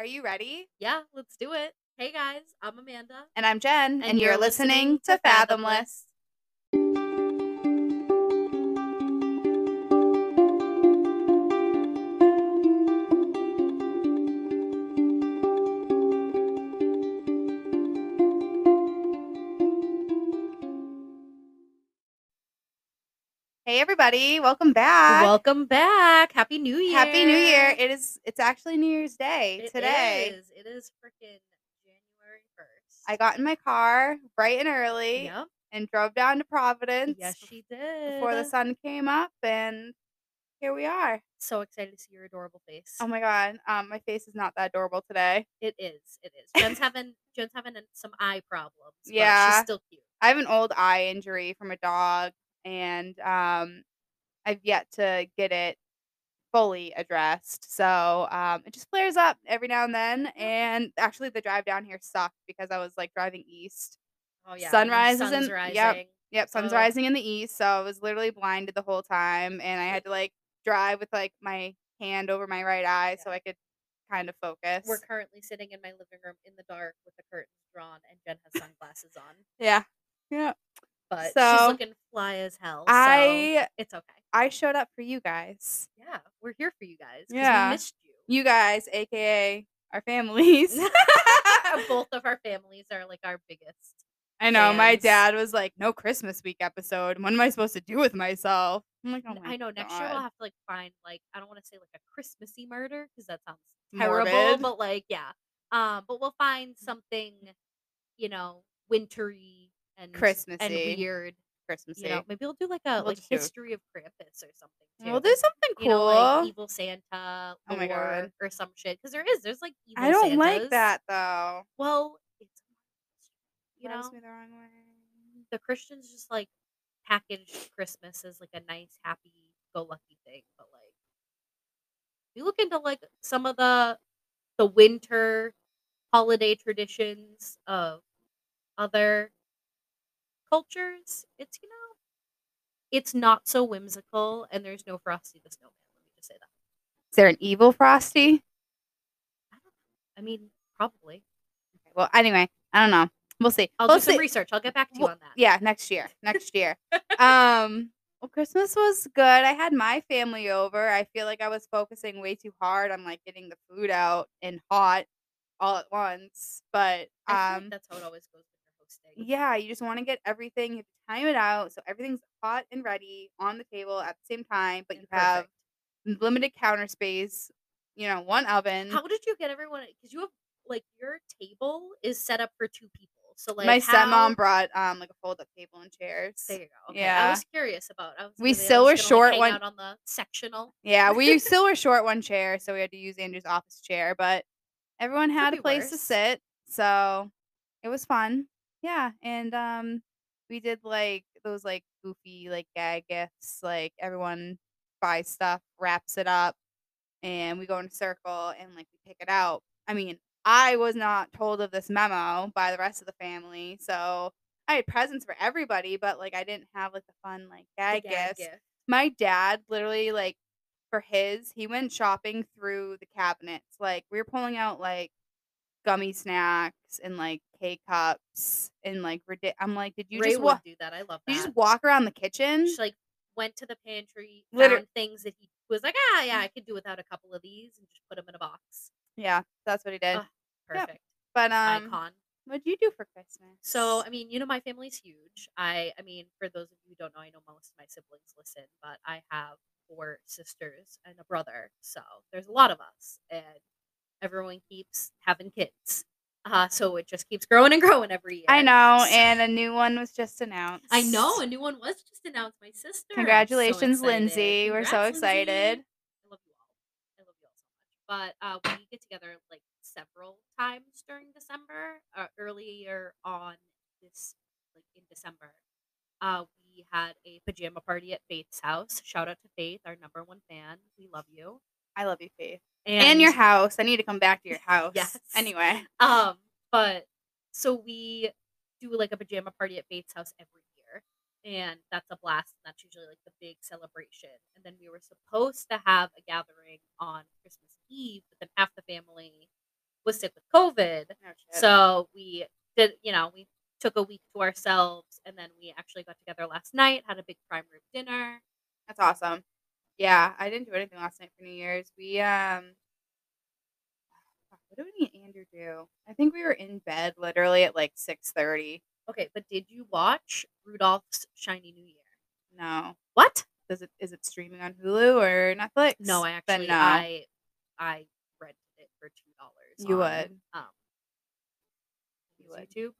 Are you ready? Yeah, let's do it. Hey guys, I'm Amanda. And I'm Jen, and, And you're, you're listening, listening to Fathomless. Fathomless. Hey everybody, welcome back. Welcome back. Happy New Year. Happy New Year. It is it's actually New Year's Day It today. is. It is freaking January 1st. I got in my car bright and early Yep. and drove down to Providence Yes, she did. before the sun came up and here we are. So excited to see your adorable face. Oh my god, um my face is not that adorable today. it is. It is. Jen's having Jen's having some eye problems. but Yeah. she's still cute. I have an old eye injury from a dog and um I've yet to get it fully addressed. So um it just flares up every now and then and actually the drive down here sucked because I was like driving east. Oh yeah. Sunrise is in- rising. yep. Yep, sun's rising in the east, so I was literally blinded the whole time and I had to like drive with like my hand over my right eye so I could kind of focus. We're currently sitting in my living room in the dark with the curtains drawn and Jen has sunglasses on. yeah. Yeah. But So, she's looking fly as hell. So I it's okay. I showed up for you guys. Yeah, we're here for you guys. Yeah. we missed you. You guys, aka our families. Both of our families are like our biggest. I know. My dad was like, "No Christmas week episode. What am I supposed to do with myself?" I'm like, "Oh my I know. Next year we'll have to like find like I don't want to say like a Christmassy murder because that sounds terrible, Morbid. but like yeah. Um, but we'll find something, you know, wintry and Christmassy. and weird. Christmassy. You know, maybe we'll do like a We'll like just do- history of Krampus or something. Too. we'll do something cool. you know, like evil Santa Oh my or, God. or some shit. Because there is, there's like evil I don't like that though. Well, it's you know, me the wrong way. the Christians just like package Christmas as like a nice, happy go lucky thing. But like you look into like some of the the winter holiday traditions of other cultures, it's you know it's not so whimsical and there's no Frosty the Snowman. Let me just say that. Is there an evil Frosty? I don't know. I mean, probably. Okay, well, anyway, I don't know. We'll see. I'll we'll do some research. I'll get back to you Well, on that. Yeah, next year. Next year. um well Christmas was good. I had my family over. I feel like I was focusing way too hard on like getting the food out and hot all at once. But I feel like um that's how it always goes when you're hosting. Yeah, you just want to get everything, you have to time it out so everything's hot and ready on the table at the same time, but you And have limited counter space, you know, one oven. How did you get everyone? Because you have like your table is set up for two people. So like my stepmom brought um like a fold up table and chairs. There you go. Okay. Yeah. I was curious about. I was We be- I still was were gonna, like, short one- on the sectional. Yeah, we still were short one chair, so we had to use Andrew's office chair, but everyone had be a place to sit, so it was fun. Yeah, and um we did like those like goofy like gag gifts, like everyone buys stuff, wraps it up, and we go in a circle and like we pick it out. I mean, I was not told of this memo by the rest of the family, so I had presents for everybody, but like I didn't have like the fun like the gag, gag gifts gift. my dad literally like for his he went shopping through the cabinets like we were pulling out like gummy snacks and like k cups and like i'm like did you Ray just walk do that. I love you just walk around the kitchen Just like went to the pantry, Liter- found things that he was like, ah, yeah, I could do without a couple of these, and just put them in a box. yeah that's what he did Perfect. but um Icon. what'd you do for christmas So, I mean, you know, my family's huge. I, I mean, for those of you who don't know, I know most of my siblings listen, but I have four sisters and a brother. So there's a lot of us, and everyone keeps having kids. Uh, so it just keeps growing and growing every year. i know So- and a new one was just announced I know a new one was just announced. My sister. So congratulations excited. lindsay we're so Congrats, Lindsay. excited I love you all. I love you all so much. But uh, we get together like several times during December. Uh, earlier on this, like in December, uh, we had a pajama party at Faith's house. Shout out to Faith, our number one fan. We love you. i love you faith And, and your house i need to come back to your house Yes. anyway Um, but so we do like a pajama party at Faith's house every year, and that's a blast. And that's usually like the big celebration. And then we were supposed to have a gathering on Christmas Eve, but then half the family was sick with COVID. Oh. So we did, you know, we took a week to ourselves and then we actually got together last night, had a big prime rib dinner. That's awesome. Yeah, I didn't do anything last night for New Year's. We um what did me and Andrew do? I think we were in bed literally at like six thirty. Okay, but did you watch Rudolph's Shiny New Year? No. What? Does it is it streaming on Hulu or Netflix? No, I actually no. I I rented it for two dollars. You would. Um You would. YouTube.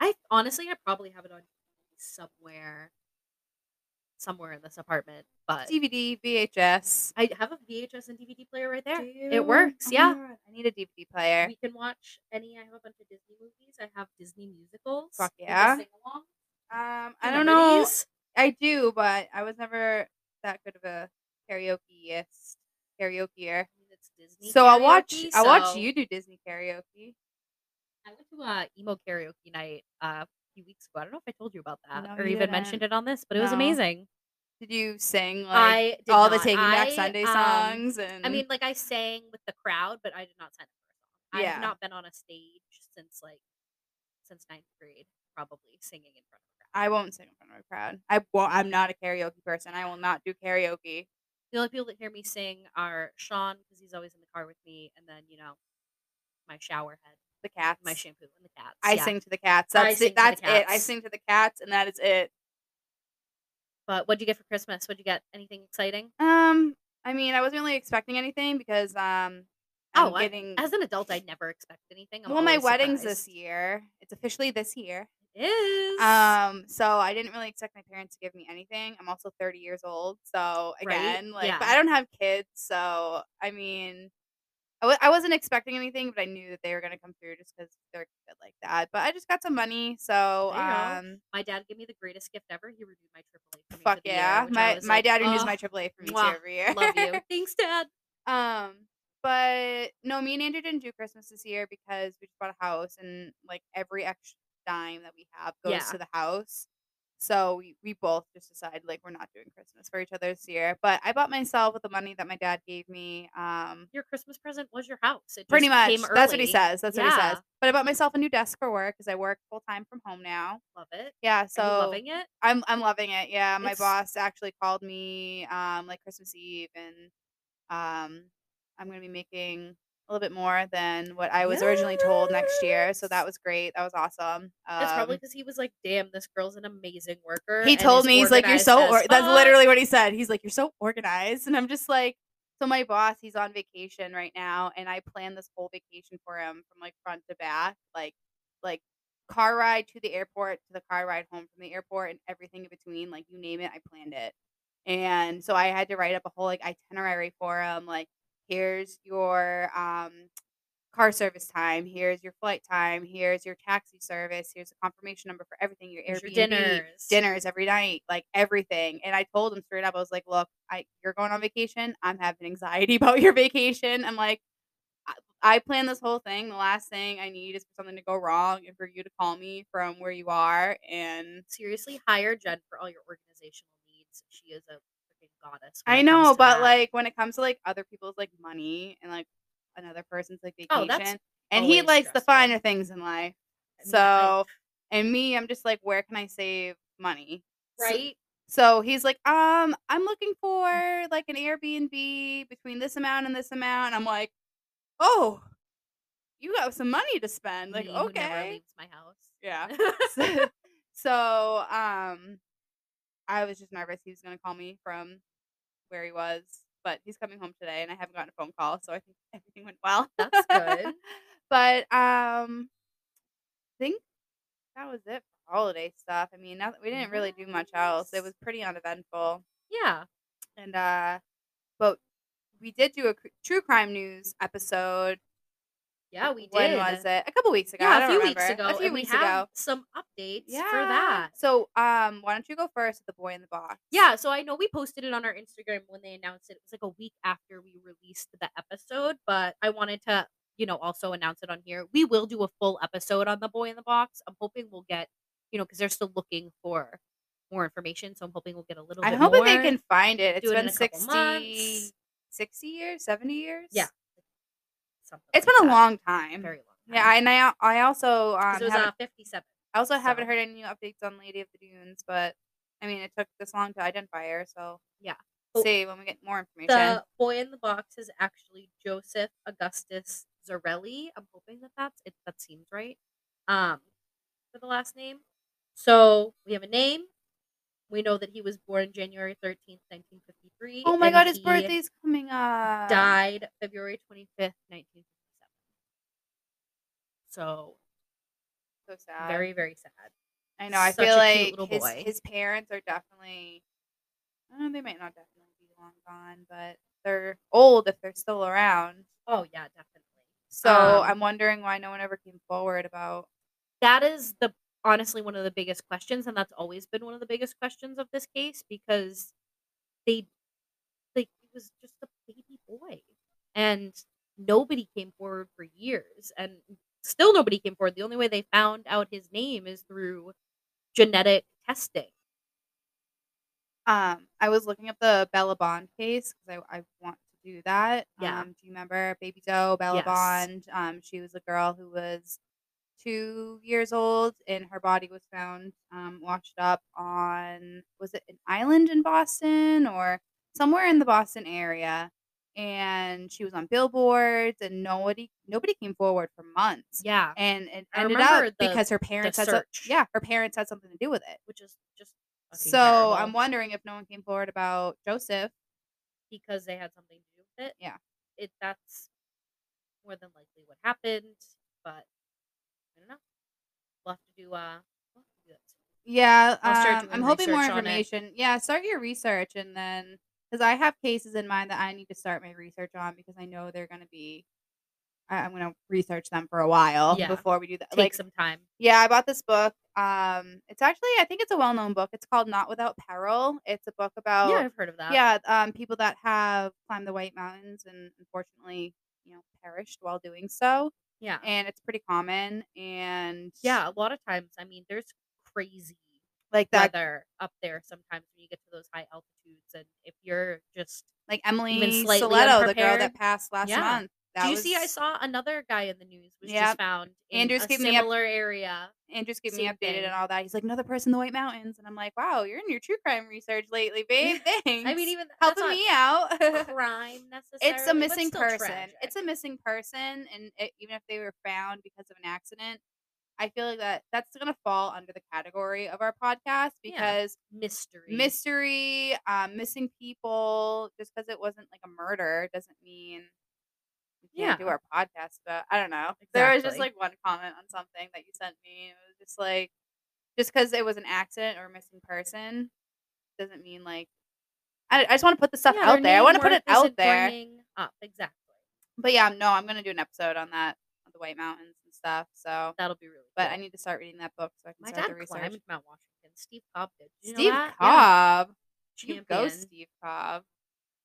I honestly I probably have it on somewhere somewhere in this apartment, but DVD, VHS. I have a VHS and DVD player right there. It works, Oh yeah. I need a DVD player. We can watch any. I have a bunch of Disney movies. I have Disney musicals. Fuck yeah. sing along. Um, I don't know. these? I do, but I was never that good of a karaokeist karaokeer. I Disney. So I'll watch. karaoke, I'll watch you do Disney karaoke. I went to a emo karaoke night uh, few weeks ago. I don't know if I told you about that No, or even mentioned didn't. it on this, but it was No. amazing. Did you sing like I did all the not. Taking Back I, Sunday um, songs? And I mean, like I sang with the crowd, but I did not sing up for a. I've not been on a stage since like since ninth grade, probably singing in front of a crowd. I won't sing in front of a crowd. I well, I'm not a karaoke person. I will not do karaoke. The only people that hear me sing are Sean because he's always in the car with me, and then you know my shower head, The cats. my shampoo, and the cats. I yeah. sing to the cats. I That's it. That's it. I sing to the cats, and that is it. But what'd you get for Christmas? What'd you get? Anything exciting? Um, I mean, I wasn't really expecting anything because um, I'm oh, I- getting. as an adult, I never expect anything. I'm well, my wedding's surprised. this year. It's officially this year. It is. Um, so I didn't really expect my parents to give me anything. I'm also 30 years old, so Right? again, like, but I don't have kids, so I mean, I w- I wasn't expecting anything, but I knew that they were gonna come through just because they're good like that. But I just got some money, so There you um, my dad gave me the greatest gift ever. He renewed my AAA for me. fuck for the yeah, year, which I my was my like, dad renews "Oh, my AAA for me too mwah, every year. Love you. Thanks, Dad. Um, but no, me and Andrew didn't do Christmas this year because we just bought a house and like every extra dime that we have goes Yeah. to the house. So we, we both just decided like we're not doing Christmas for each other this year. But I bought myself with the money that my dad gave me. Um Your Christmas present was your house. It pretty just much. came That's what he early. says. That's what he Yeah. says. But I bought myself a new desk for work because I work full time from home now. Love it. Yeah, so loving it? I'm I'm loving it. Yeah, my It's- boss actually called me um like Christmas Eve and um I'm going to be making a little bit more than what I was originally told next year. So that was great. That was awesome. It's probably Um, because he was like, "Damn, this girl's an amazing worker." he and told me he's like you're so or- that's literally what he said. He's like you're so organized and I'm just like so my boss he's on vacation right now and I planned this whole vacation for him from like front to back like like car ride to the airport to the car ride home from the airport and everything in between like you name it I planned it. And so I had to write up a whole like itinerary for him like here's your um car service time, here's your flight time, here's your taxi service, here's a confirmation number for everything, your Here's your dinners. dinners every night, like everything. And I told him straight up, I was like, look, I you're going on vacation. I'm having anxiety about your vacation. I'm like, I, I planned this whole thing. The last thing I need is for something to go wrong and for you to call me from where you are. And Seriously, hire Jen for all your organizational needs. She is a goddess. I know, but like when it comes to like other people's like money and like another person's like Oh, vacation, that's and he likes the finer things in life. So, and me, I'm just like, where can I save money? Right? So he's like, um, I'm looking for like an Airbnb between this amount and this amount. I'm like, oh, you got some money to spend. Like, Me, okay, leaves my house. yeah. so, so, um, I was just nervous he was gonna call me from where he was, but he's coming home today, and I haven't gotten a phone call, so I think everything went well. That's good. but um, I think that was it for holiday stuff. I mean, not, we didn't really do much else. It was pretty uneventful, yeah. and uh, but we did do a cr- true crime news episode. Yeah, we did. When was it? A couple weeks ago. Yeah, a few remember. weeks ago. A few weeks we ago. some updates Yeah. for that. So, um, why don't you go first with the boy in the box? Yeah, so I know we posted it on our Instagram when they announced it. It was like a week after we released the episode, but I wanted to, you know, also announce it on here. We will do a full episode on the boy in the box. I'm hoping we'll get, you know, because they're still looking for more information. So I'm hoping we'll get a little I'm hoping they can find it. It's do it been couple 60, 60 years, 70 years? Yeah. Something. It's like been a that. long time. very long. Time. Yeah, and I I also um it was uh, 57. I also haven't heard any new updates on Lady of the Dunes, but I mean it took this long to identify her, so Yeah. we'll see when we get more information. The boy in the box is actually Joseph Augustus Zarelli. I'm hoping that that's it. That seems right. Um, for the last name. So we have a name. We know that he was born January 13th, 1953. oh my god, his birthday's coming up. Died February 25th, 1957. So So sad. very, very sad. I know. I such feel a like his boy. his parents are definitely. They might not definitely be long gone, but they're old if they're still around. Oh yeah, definitely. So Um, I'm wondering why no one ever came forward about. that is the honestly one of the biggest questions and that's always been one of the biggest questions of this case because they like he was just a baby boy and nobody came forward for years and still nobody came forward the only way they found out his name is through genetic testing Um, I was looking up the Bella Bond case because I, I want to do that. Yeah. Um, do you remember Baby Doe, Bella Yes. Bond? Um, she was a girl who was two years old, and her body was found um, washed up on was it an island in Boston or somewhere in the Boston area? And she was on billboards, and nobody nobody came forward for months. yeah And it I ended up the- because her parents had so- yeah her parents had something to do with it. which is just So terrible I'm wondering if no one came forward about Joseph. because they had something to do with it Yeah. it that's more than likely what happened but i don't know we'll have to do uh we'll have to do. Yeah, um, I'm hoping more research on it. information. Yeah, start your research and then because I have cases in mind that I need to start my research on because I know they're going to be. I, I'm going to research them for a while Yeah. before we do that. take Like, some time yeah, I bought this book. Um, it's actually I think it's a well-known book. It's called Not Without Peril. It's a book about yeah i've heard of that yeah, um, people that have climbed the White Mountains and unfortunately, you know, perished while doing so. Yeah And it's pretty common. And yeah a lot of times i mean there's crazy like that, weather up there sometimes when you get to those high altitudes and if you're just like Emily slightly Sotelo, the girl unprepared. that passed last Yeah. month. That do you was, see i saw another guy in the news was Yep. just found in Andrew's a me up- similar area Andrew's keeping me updated thing. and all that. He's like another person in the White Mountains, and I'm like, wow, you're in your true crime research lately, babe. Thanks. i mean even helping me out. crime necessarily it's a missing person. tragic. It's a missing person, and it, even if they were found because of an accident, I feel like that that's gonna fall under the category of our podcast because mystery mystery, um, missing people. Just because it wasn't like a murder doesn't mean we can't do our podcast. But I don't know. There was just like one comment on something that you sent me. It was just like, just because it was an accident or a missing person doesn't mean like. I, I just want to put the stuff Yeah, out there. I want to put it out there. up exactly But yeah, no, I'm gonna do an episode on that, on the White Mountains and stuff. So, that'll be really but cool. I need to start reading that book so I can my start dad the research. climbed mount washington steve cobb did you know Steve that? Yeah. Cobb, you go, Steve Cobb.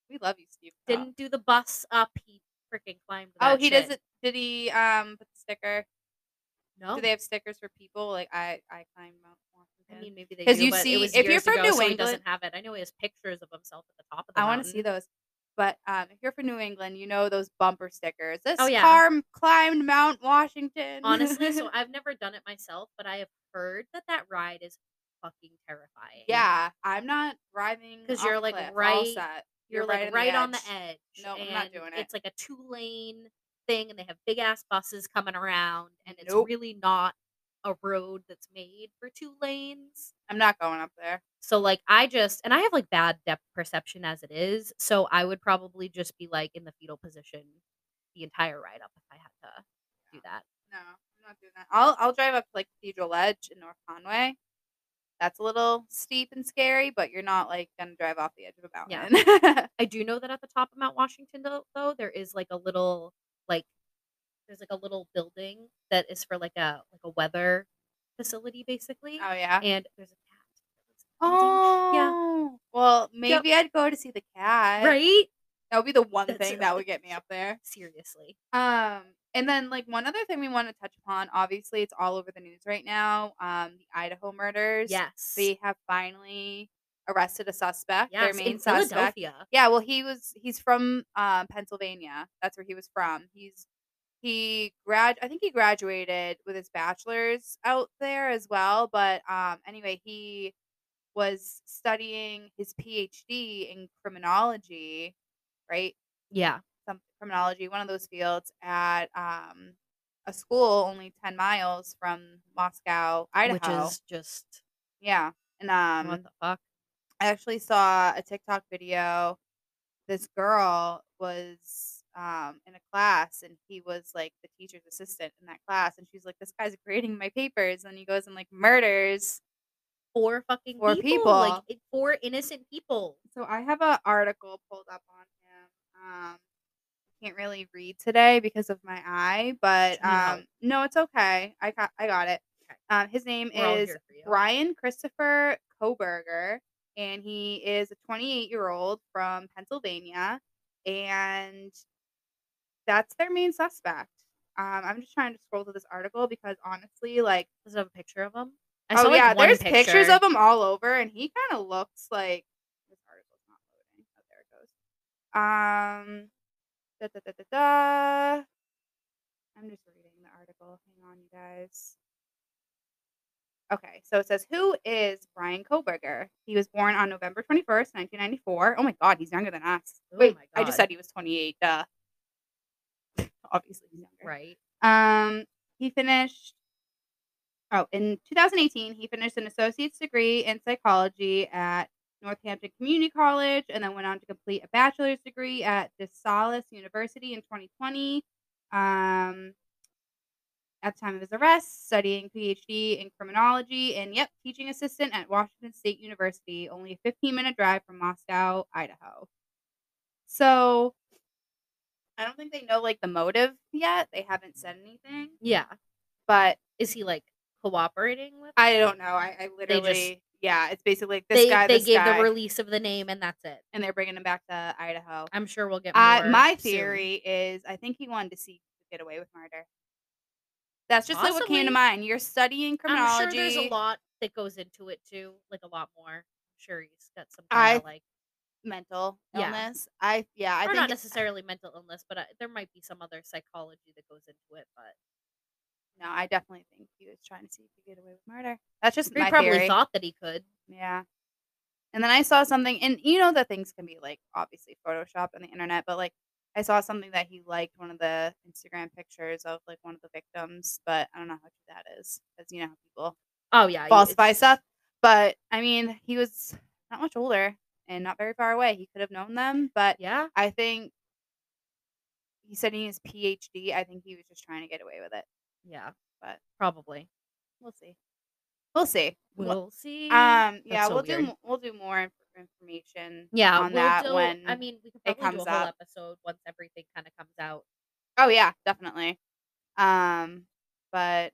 We love you, Steve. Cobb. didn't do the bus up he freaking climbed Oh, he shit. does it. Did he um put the sticker? no Do they have stickers for people? Like I, I climbed Mount I Washington. mean, maybe they 'Cause do, you see- if you're from ago, New so England- doesn't have it. I know he has pictures of himself at the top of the I want to see those. But um, if you're from New England, you know those bumper stickers. This Oh, yeah. car climbed Mount Washington. Honestly, so I've never done it myself, but I have heard that that ride is fucking terrifying. yeah, I'm not driving 'Cause because you're, like, right- set. You're, You're like right right, on the edge. Nope, I'm not doing it. It's like a two lane thing, and they have big ass buses coming around, and it's Nope. really not a road that's made for two lanes. I'm not going up there. So like I just and I have like bad depth perception as it is, so I would probably just be like in the fetal position the entire ride up if I had to do that. No, I'm not doing that. I'll I'll drive up to like Cathedral Ledge in North Conway. That's a little steep and scary, but you're not like gonna drive off the edge of a mountain. Yeah. I do know that at the top of Mount Washington though, though there is like a little like there's like a little building that is for like a like a weather facility basically. oh yeah. And there's a cat. that lives in the. Oh Well, maybe I'd go to see the cat. Right? That would be the one That's thing that would get me up there. Seriously. Um, and then like one other thing we want to touch upon. Obviously, it's all over the news right now. Um, the Idaho murders. Yes. They have finally arrested a suspect. yes, their main in suspect. Philadelphia. Yeah, well, he was he's from um, Pennsylvania. That's where he was from. He's he grad I think he graduated with his bachelor's out there as well, but, um, anyway, he was studying his PhD in criminology, right? Yeah. Some criminology, one of those fields at, um, a school only 10 miles from Moscow, Idaho. Which is just Yeah, and, um what the fuck? I actually saw a TikTok video. This girl was um, in a class, and he was like the teacher's assistant in that class, and she's like, "This guy's grading my papers," and he goes and like murders. Four fucking Four people, like people. it- four innocent people. So I have an article pulled up on him. Um, can't really read today because of my eye, but You need help. um, no, it's okay. I got I got it. Okay. Um, his name We're is. Bryan Christopher Kohberger, and he is a 28 year old from Pennsylvania, and that's their main suspect. Um, I'm just trying to scroll through this article because honestly, like, Does it have a picture of him? I oh saw, like, yeah, there's pictures of him all over, and he kind of looks like this article's not loading. Oh, there it goes. Um, da da da da da. I'm just reading the article. Hang on, you guys. Okay, so it says, Who is Bryan Kohberger? He was born on November 21st, 1994. Oh my god, he's younger than us. Oh Wait, I just said he was 28. Duh. Obviously, he's younger. Right. Um, he finished. Oh, in 2018, he finished an associate's degree in psychology at Northampton Community College, and then went on to complete a bachelor's degree at DeSales University in 2020. Um, at the time of his arrest, studying PhD in criminology, and yep, teaching assistant at Washington State University, only a 15 minute drive from Moscow, Idaho. So, I don't think they know like the motive yet. They haven't said anything, Yeah. but Is he like cooperating with? I don't know. I, I literally, yeah, it's basically like this they guy, they this gave guy, the release of the name and that's it. and they're bringing him back to Idaho. I'm sure we'll get more. Uh, my soon. theory is I think he wanted to see get away with murder. That's just like what came to mind. You're studying I'm criminology. sure there's a lot that goes into it too, like a lot more. I'm sure he's got some I kind of like, mental Yeah. illness. I yeah, I or think not necessarily mental illness, but uh, there might be some other psychology that goes into it. But no, I definitely think he was trying to see if he could get away with murder. That's just he my probably theory. thought that he could. Yeah. And then I saw something, and you know that things can be like obviously Photoshop on the internet, but like I saw something that he liked one of the Instagram pictures of like one of the victims, but I don't know how true that is because you know how people Oh yeah, falsify it's- stuff. But I mean, he was not much older and not very far away. He could have known them, but Yeah, I think he said he his PhD. I think he was just trying to get away with it. Yeah, But probably. we'll see. We'll see. We'll- see. Um, yeah, so we'll do weird. mo- we'll do more information. yeah, on we'll that do. when I mean, we could it probably do a whole up. episode once everything kind of comes out. Oh yeah, definitely. Um, but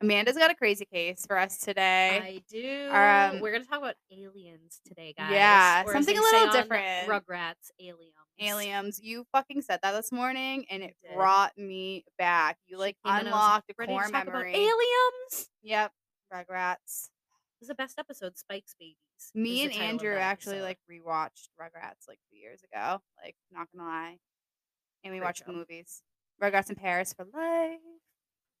Amanda's got a crazy case for us today. I do. Um, We're gonna talk about aliens today, guys. Yeah, Or something a little different. Rugrats, aliens. Aliens, you fucking said that this morning, and it did. brought me back. You like and unlocked a core memory. aliens. Yep, Rugrats. It was the best episode, Spike's Babies. Me and Andrew actually episode. like rewatched Rugrats like two years ago. Like, not gonna lie, and we Great watched the movies. Rugrats in Paris for life.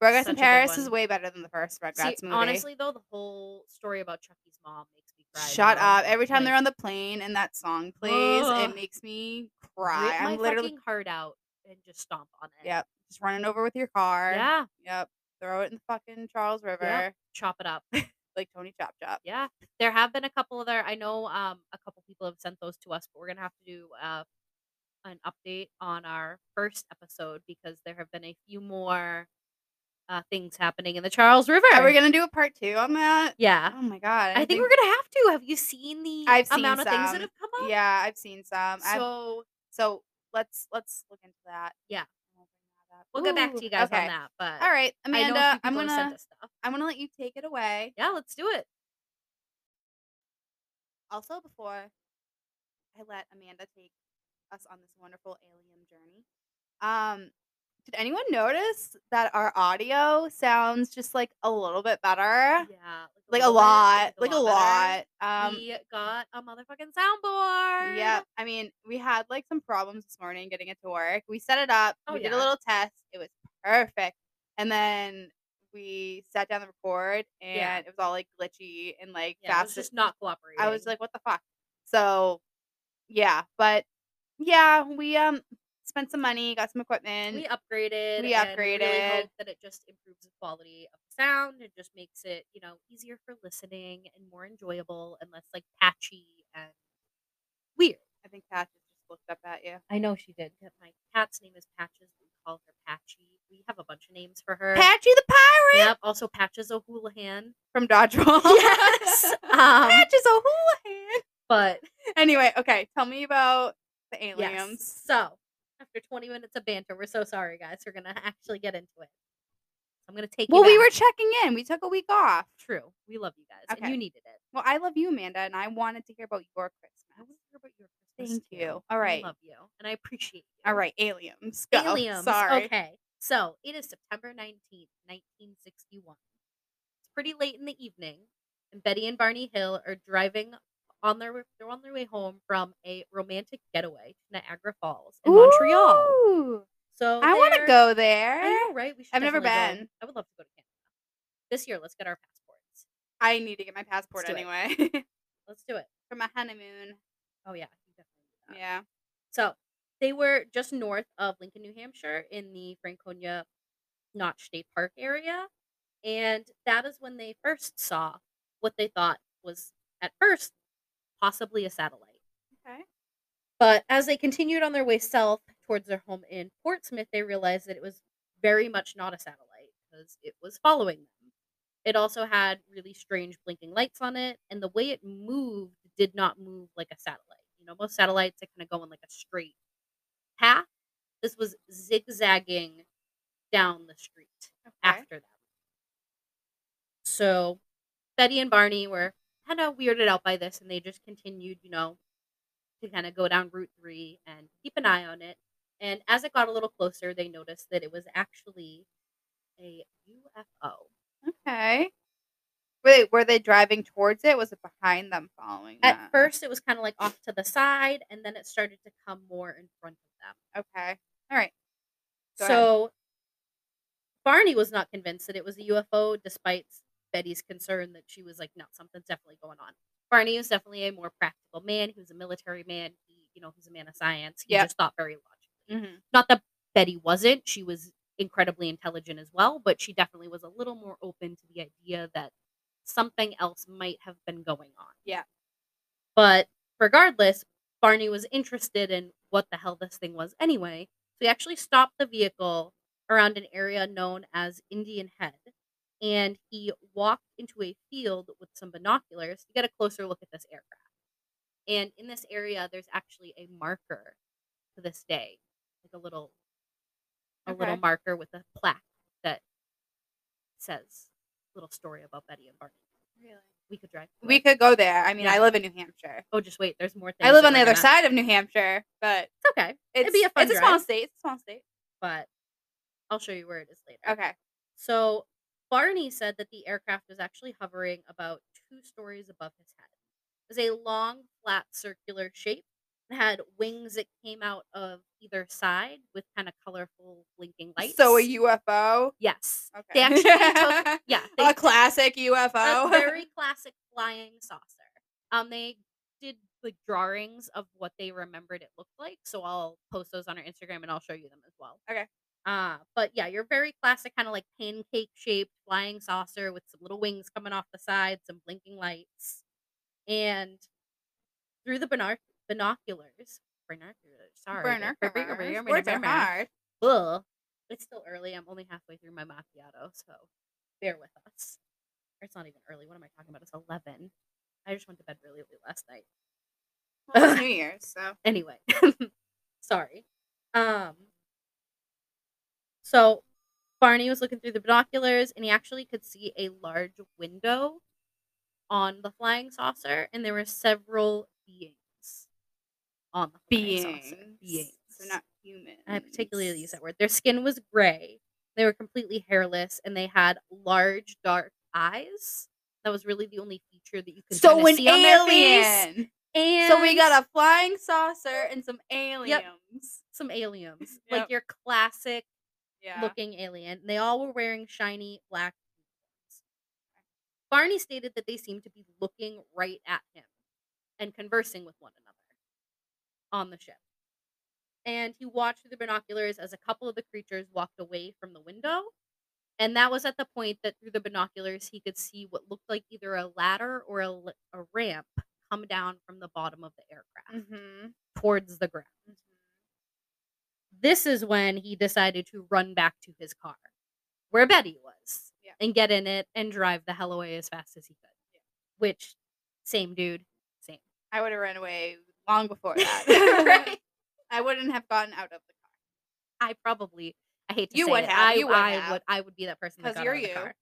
Rugrats Such in Paris is way better than the first Rugrats See, movie. honestly though, the whole story about Chucky's mom makes. Shut up! Every time they're on the plane and that song plays, Ugh. it makes me cry. I'm literally heart out and just stomp on it. yep, just running over with your car. Yeah. Yep. Throw it in the fucking Charles River Chop it up. like Tony Chop Chop. Yeah. There have been a couple other I know um a couple people have sent those to us, but we're gonna have to do uh an update on our first episode because there have been a few more uh things happening in the Charles River. Are we gonna do a part two on that? yeah. Oh my god! I think we're gonna have to. Have you seen the I've seen amount of things that some. have come up? Yeah, I've seen some. I've- So so let's let's look into that. Yeah. We'll bring that up. we'll get back to you guys okay. on that. But All right, I Amanda. I'm people have sent gonna. I'm gonna let you take it away. Yeah, let's do it. Also, before I let Amanda take us on this wonderful alien journey, um, did anyone notice that our audio sounds just like a little bit better? Yeah, Like a lot, like a lot. Um, we got a motherfucking soundboard. yeah. I mean, we had like some problems this morning getting it to work. We set it up. Oh, we did a little test. It was Perfect. And then we sat down to record and Yeah. it was all like glitchy and like Yeah, it was just not cooperating. I was like, what the fuck? So yeah, but yeah, we um spent some money, got some equipment. we upgraded. we and really hope that it just improves the quality of the sound. It just makes it, you know, easier for listening and more enjoyable and less like patchy and weird. I think Pat just looked up at you. I know she did. My cat's name is Patches. We call her Patchy. We have a bunch of names for her. Patchy the pirate Yep. Also, Patches O'Houlihan. from Dodgeball. Yes. Um, Patches O'Houlihan. But Anyway, okay, tell me about the yes. aliens. So after 20 minutes of banter, we're so sorry, guys. We're gonna actually get into it. I'm gonna take. Well, you we back. were checking in. We took a week off. true. We love you guys, and you needed it. Well, I love you, Amanda, and I wanted to hear about your Christmas. I want to hear about your Christmas. Thank too. you. All right. I love you, and I appreciate you. All right, aliens. Go. Aliens. Sorry. Okay. So it is September 19th, 1961. It's pretty late in the evening, and Betty and Barney Hill are driving on their they're on their way home from a romantic getaway to Niagara Falls in Montreal. So I want to go there. I know, right? We should I've never definitely go. been. I would love to go to Canada. This year, let's get our passports. I need to get my passport Let's anyway Let's do it. for my honeymoon. Oh yeah, you definitely do that. Yeah. So they were just north of Lincoln, New Hampshire, in the Franconia Notch State Park area, and that is when they first saw what they thought was at first possibly a satellite. Okay. But as they continued on their way south towards their home in Portsmouth, they realized that it was very much not a satellite because it was following them. It also had really strange blinking lights on it, and the way it moved did not move like a satellite. You know, most satellites they kind of go in like a straight path. This was zigzagging down the street Okay. after them. So Betty and Barney were kind of weirded out by this and they just continued, you know, to kind of go down Route 3 and keep an eye on it. And as it got a little closer, they noticed that it was actually a UFO. Okay. Wait, were they driving towards it? Was it behind them following At them? first, it was kind of like off to the side, and then it started to come more in front of them. Okay. All right. Go ahead. so Barney was not convinced that it was a UFO, despite Betty's concern that she was like, no, something's definitely going on. Barney was definitely a more practical man. He was a military man. He, you know, he's a man of science. He Yep. just thought very logically. Mhm. Not that Betty wasn't. She was incredibly intelligent as well, but she definitely was a little more open to the idea that something else might have been going on. Yeah. But regardless, Barney was interested in what the hell this thing was anyway. So he actually stopped the vehicle around an area known as Indian Head. And he walked into a field with some binoculars to get a closer look at this aircraft. And in this area, there's actually a marker to this day, like a little, a little marker with a plaque that says a little story about Betty and Barney. Really? We could drive. We it. could go there. I mean, I live in New Hampshire. Oh, just wait. There's more things. I live on the other side of New Hampshire, but It's okay, it's, It'd be a fun it's a small state. It's a small state. but I'll show you where it is later. Okay. So Barney said that the aircraft was actually hovering about two stories above his head. It was a long, flat, circular shape. It had wings that came out of either side with kind of colorful blinking lights. So a UFO. yes, Okay. they actually took yeah they a classic UFO. a very classic flying saucer. Um, they did the drawings of what they remembered it looked like, so I'll post those on our Instagram and I'll show you them as well. Okay. Uh, but yeah, you're very classic, kind of like pancake shaped flying saucer with some little wings coming off the side, some blinking lights, and through the binoc- binoculars, binoculars. Sorry, Burner. Words are hard. Ugh. It's still early. I'm only halfway through my macchiato, so bear with us. Or it's not even early. What am I talking about? It's 11. I just went to bed really late last night. Well, it's New Year's, so Anyway, sorry. Um. So Barney was looking through the binoculars, and he actually could see a large window on the flying saucer, and there were several beings on the flying beings. saucer. Beings. So not humans. I particularly use that word. Their skin was gray. They were completely hairless, and they had large, dark eyes. That was really the only feature that you could So an see alien. And So we got a flying saucer and some aliens. some aliens, Yep. like your classic Yeah. looking alien. They all were wearing shiny black uniforms. Barney stated that they seemed to be looking right at him and conversing with one another on the ship. And he watched through the binoculars as a couple of the creatures walked away from the window. And that was at the point that through the binoculars he could see what looked like either a ladder or a, a ramp come down from the bottom of the aircraft Mhm. towards the ground. This is when he decided to run back to his car, where Betty was, Yeah. and get in it and drive the hell away as fast as he could. Yeah. Which, same dude, same. I would have run away long before that. Right. I wouldn't have gotten out of the car. I probably, I hate to You say would it, have, I, you would I have. would, I would be that person that got you're out of the you. car.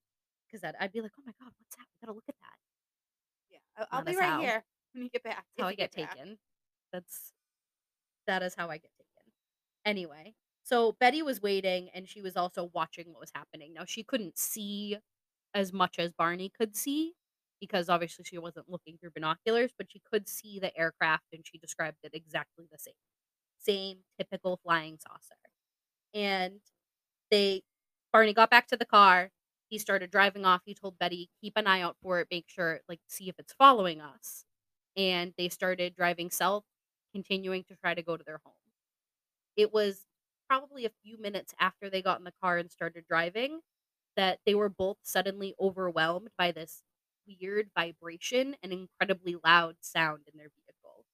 Because I'd, I'd be like, oh my god, what's that? We gotta look at that. Yeah. I'll, I'll be right how. here when you get back. That's how I get back. taken. That's that is how I get. Anyway, so Betty was waiting and she was also watching what was happening. Now she couldn't see as much as Barney could see because obviously she wasn't looking through binoculars, but she could see the aircraft and she described it exactly the same. Same typical flying saucer. And they Barney got back to the car. He started driving off. He told Betty, keep an eye out for it, make sure, like, see if it's following us. And they started driving south, continuing to try to go to their home. It was probably a few minutes after they got in the car and started driving that they were both suddenly overwhelmed by this weird vibration and incredibly loud sound in their vehicle.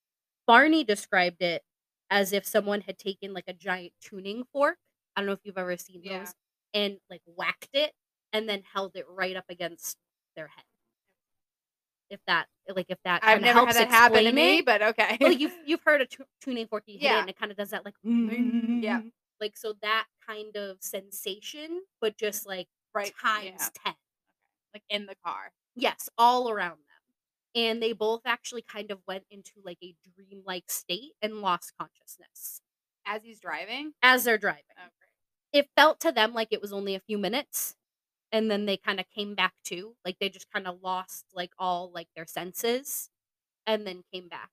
Barney described it as if someone had taken like a giant tuning fork. I don't know if you've ever seen Yeah. those and like whacked it and then held it right up against their head. If that like if that I've never had that happen to me, it. but okay. Well, you've you've heard a tu- tuning fork you hit it Yeah. and it kind of does that like Yeah. like so that kind of sensation, but just like right. times yeah. ten. Like in the car. Yes, all around them. And they both actually kind of went into like a dreamlike state and lost consciousness As he's driving. as they're driving. Oh, great. It felt to them like it was only a few minutes and then they kind of came back to like they just kind of lost like all like their senses and then came back.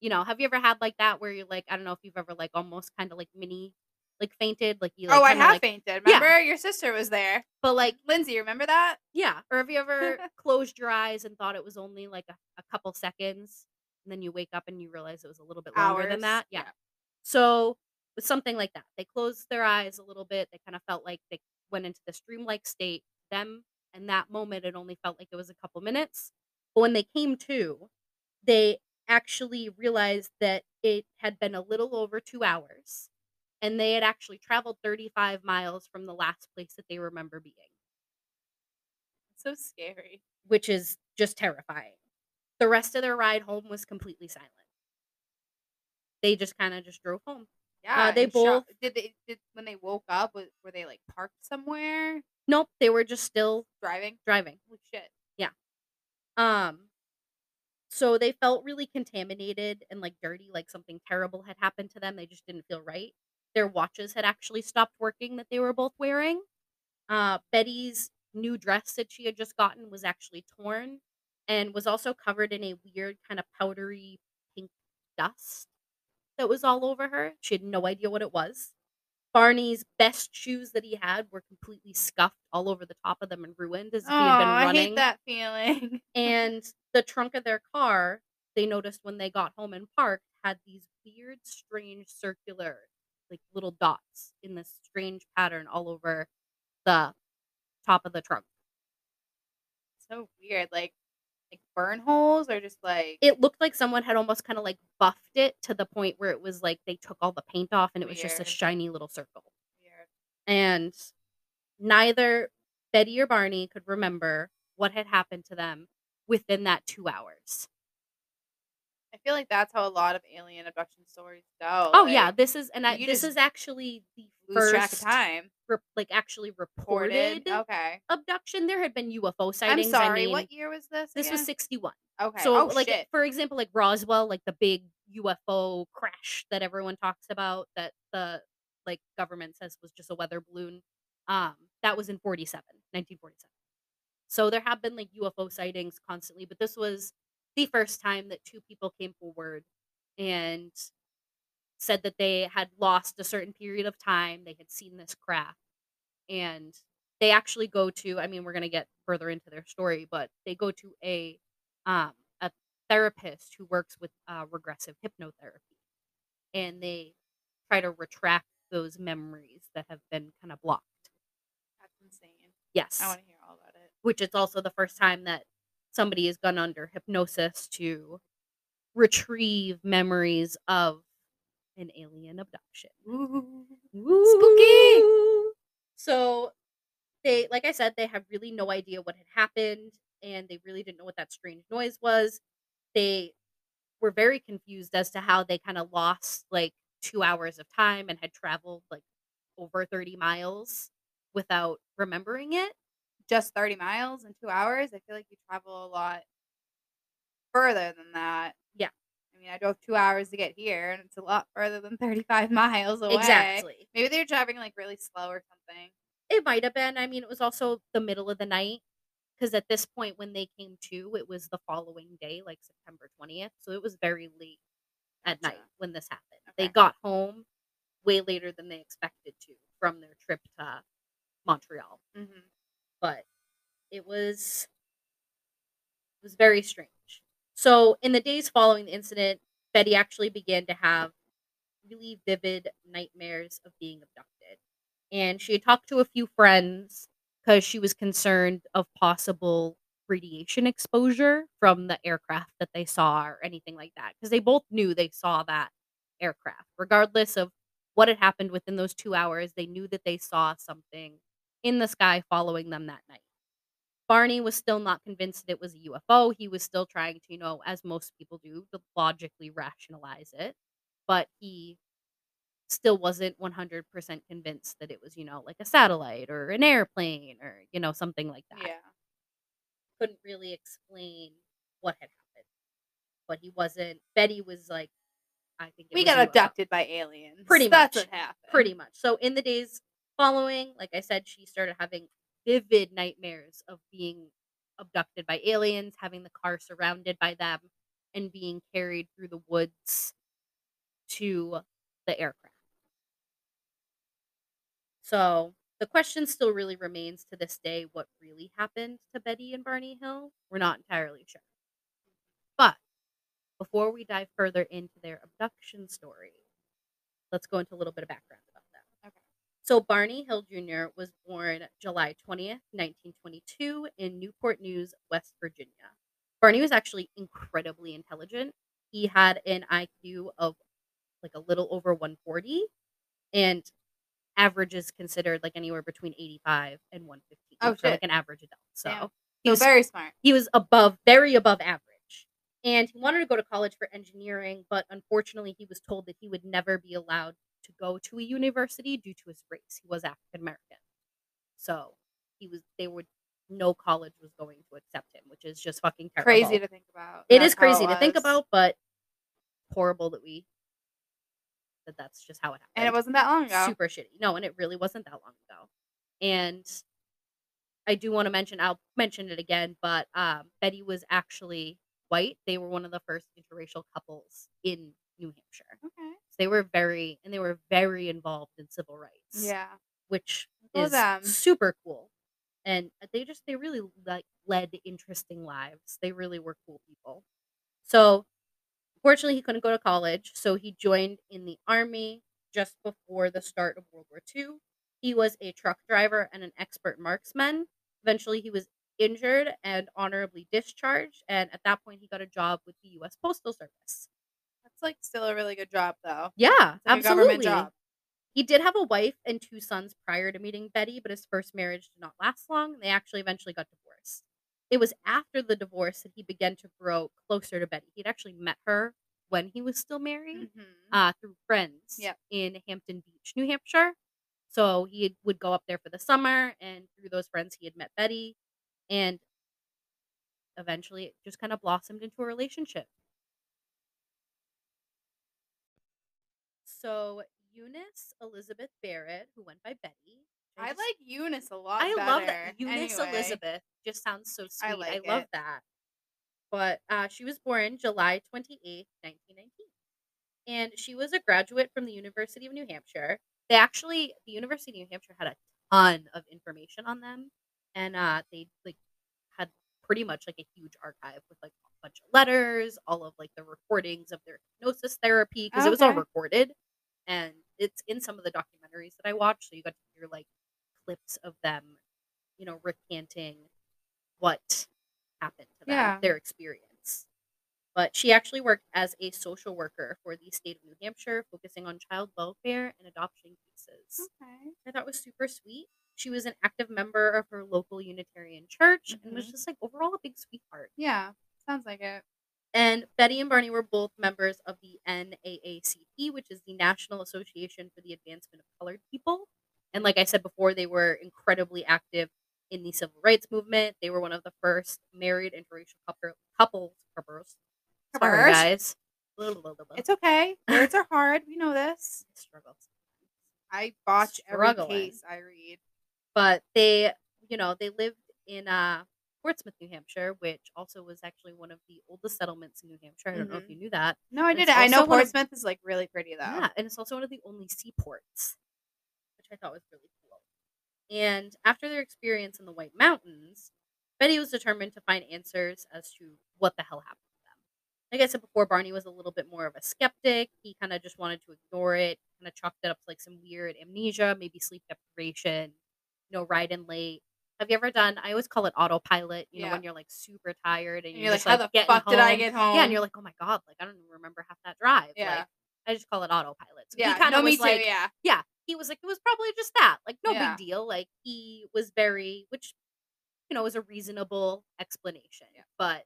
You know, have you ever had like that where you're like I don't know if you've ever like almost kind of like mini like fainted like you like oh, I kinda, have like, fainted. Yeah. Remember, your sister was there. but like Lindsay, remember that? Yeah. Or have you ever closed your eyes and thought it was only like a, a couple seconds and then you wake up and you realize it was a little bit longer than that? Yeah. yeah. So with something like that, they closed their eyes a little bit. They kind of felt like they went into this dreamlike state. Them and that moment, it only felt like it was a couple minutes. But when they came to, they actually realized that it had been a little over two hours and they had actually traveled 35 miles from the last place that they remember being So scary. which is just terrifying. The rest of their ride home was completely silent. They just kind of just drove home. Yeah. they in shock. both- did they did when they woke up was, were they like parked somewhere Nope, they were just still driving? driving. Holy shit. Yeah. Um so they felt really contaminated and like dirty like something terrible had happened to them. They just didn't feel right. Their watches had actually stopped working that they were both wearing. Uh Betty's new dress that she had just gotten was actually torn and was also covered in a weird kind of powdery pink dust that was all over her. She had no idea what it was. Barney's best shoes that he had were completely scuffed all over the top of them and ruined as if Oh, he had been running. I hate that feeling. And the trunk of their car, they noticed when they got home and parked, had these weird, strange, circular, like little dots in this strange pattern all over the top of the trunk. so weird. Like like burn holes or just like It looked like someone had almost kind of like buffed it to the point where it was like they took all the paint off and it was just a shiny little circle. weird. And neither Betty or Barney could remember what had happened to them within that two hours. I feel like that's how a lot of alien abduction stories go. Oh yeah, this is and I, this just is actually the lose first track of time. re- like actually reported Reported. Okay. abduction. There had been UFO sightings. I'm sorry. I mean, what year was this? this was sixty one. Okay. So oh like shit. for example, like Roswell, like the big UFO crash that everyone talks about that the like government says was just a weather balloon. Um, that was in 47, 1947. So there have been like UFO sightings constantly, but this was the first time that two people came forward and said that they had lost a certain period of time. They had seen this craft, and they actually go to. I mean, we're gonna get further into their story, but they go to a um, a therapist who works with uh, regressive hypnotherapy, and they try to retract those memories that have been kind of blocked. That's insane. Yes, I want to hear all about it. which is also the first time that somebody has gone under hypnosis to retrieve memories of an alien abduction. Spooky! So they like I said, they have really no idea what had happened and they really didn't know what that strange noise was. They were very confused as to how they kind of lost like 2 hours of time and had traveled like over 30 miles without remembering it. Just 30 miles in two hours? I feel like you travel a lot further than that. Yeah. I mean, I drove two hours to get here, and it's a lot further than 35 miles away. Exactly. Maybe they were driving like really slow or something. It might have been. I mean, it was also the middle of the night because at this point when they came to, it was the following day, like September 20th. So it was very late at night when this happened. They got home way later than they expected to from their trip to Montreal. Mm-hmm. But it was it was very strange. So in the days following the incident, Betty actually began to have really vivid nightmares of being abducted. And she had talked to a few friends because she was concerned of possible radiation exposure from the aircraft that they saw or anything like that. Because they both knew they saw that aircraft. Regardless of what had happened within those two hours, they knew that they saw something in the sky following them that night. Barney was still not convinced that it was a UFO. He was still trying to, you know, as most people do, to logically rationalize it. But he still wasn't 100% convinced that it was, you know, like a satellite or an airplane or, you know, something like that. Yeah. Couldn't really explain what had happened. But he wasn't, Betty was like, I think it We got abducted by aliens. Pretty That's much. what happened. Pretty much. So in the days following, like I said, she started having vivid nightmares of being abducted by aliens, having the car surrounded by them, and being carried through the woods to the aircraft. So the question still really remains to this day what really happened to Betty and Barney Hill. We're not entirely sure. But before we dive further into their abduction story, let's go into a little bit of background. So Barney Hill Jr. was born July 20th, 1922 in Newport News, West Virginia. Barney was actually incredibly intelligent. He had an IQ of like a little over 140 and average is considered like anywhere between 85 and 115 Oh, for like an average adult. So Damn. he So was very smart. he was above very above average and he wanted to go to college for engineering but unfortunately he was told that he would never be allowed to go to a university due to his race he was african american so he was they would no college was going to accept him which is just fucking terrible. Crazy to think about. it That's is crazy how to think about but horrible that we that that's just how it happened And it wasn't that long ago. super shitty. No, and it really wasn't that long ago. And I do want to mention, I'll mention it again, but um, Betty was actually white. They were one of the first interracial couples in New Hampshire. Okay. They were very, and they were very involved in civil rights, Yeah. which Go is them. super cool. And uh, they just, they really like led interesting lives. They really were cool people. So, fortunately, he couldn't go to college, so he joined in the army just before the start of World War II. He was a truck driver and an expert marksman. Eventually, he was injured and honorably discharged, and at that point, he got a job with the U.S. Postal Service. That's like still a really good job though. Yeah, like absolutely. government job. He did have a wife and two sons prior to meeting Betty, but his first marriage did not last long. They actually eventually got divorced. It was after the divorce that he began to grow closer to Betty. He'd actually met her when he was still married Mhm. uh, through friends Yep. in Hampton Beach, New Hampshire. So he would go up there for the summer, and through those friends, he had met Betty, and eventually it just kind of blossomed into a relationship. So Eunice Elizabeth Barrett, who went by Betty, I just- like Eunice a lot. I love that. Eunice Anyway, Elizabeth just sounds so sweet. I, like love it. that. But uh, she was born July twenty eighth, nineteen nineteen, and she was a graduate from the University of New Hampshire. They actually the University of New Hampshire had a ton of information on them, and uh, they like had pretty much like a huge archive with like a bunch of letters, all of like the recordings of their hypnosis therapy because it was all recorded, and it's in some of the documentaries that I watched. So you got to hear like clips of them, you know, recanting what happened to them, Yeah. their experience. But she actually worked as a social worker for the state of New Hampshire, focusing on child welfare and adoption cases. Okay. I thought was super sweet. She was an active member of her local Unitarian church and was Mhm. just like overall a big sweetheart. Yeah. Sounds like it. And Betty and Barney were both members of the NAACP, which is the National Association for the Advancement of Colored People. And like I said before, they were incredibly active in the civil rights movement. They were one of the first married interracial couple, couples. Couples. Sorry, guys. It's okay. Words are hard. We know this. struggle. I botch every case I read. But they, you know, they lived in uh, Portsmouth, New Hampshire, which also was actually one of the oldest settlements in New Hampshire. I don't know if Mhm. you knew that. No, I didn't. I know one of- Portsmouth is like really pretty though. Yeah, and it's also one of the only seaports, which I thought was really cool. And after their experience in the White Mountains, Betty was determined to find answers as to what the hell happened to them. Like I said before, Barney was a little bit more of a skeptic. He kind of just wanted to ignore it, kind of chalked it up to like some weird amnesia, maybe sleep deprivation, you know, riding late. Have you ever done? I always call it autopilot. You know, when you're like super tired and, And you're, you're like, how like the fuck did I get home? Yeah, and you're like, oh my god, like I don't even remember half that drive. Yeah. Like, I just call it autopilot. So yeah. he kind no, of me was too. like, yeah. yeah, he was like, it was probably just that. Like, no Yeah. big deal. Like, he was very, which, you know, was a reasonable explanation. Yeah. But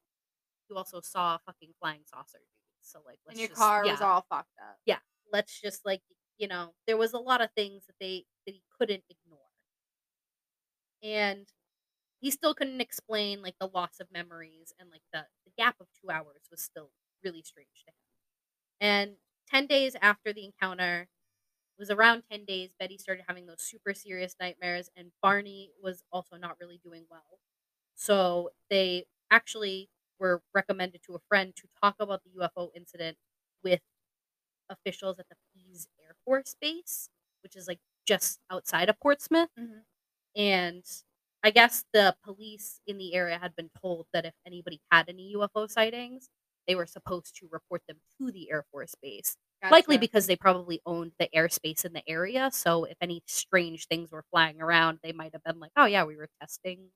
you also saw a fucking flying saucer. So, like, let's And your just, car yeah, was all fucked up. Yeah, let's just, like, you know, there was a lot of things that they, that he couldn't ignore. And he still couldn't explain, like, the loss of memories and, like, the, the gap of two hours was still really strange to him. And 10 days after the encounter, it was around 10 days, Betty started having those super serious nightmares, and Barney was also not really doing well. So they actually were recommended to a friend to talk about the UFO incident with officials at the Pease Air Force Base, which is like just outside of Portsmouth. Mhm. And I guess the police in the area had been told that if anybody had any UFO sightings, they were supposed to report them to the Air Force Base likely because they probably owned the airspace in the area. So if any strange things were flying around, they might have been like, "Oh yeah, we were testing,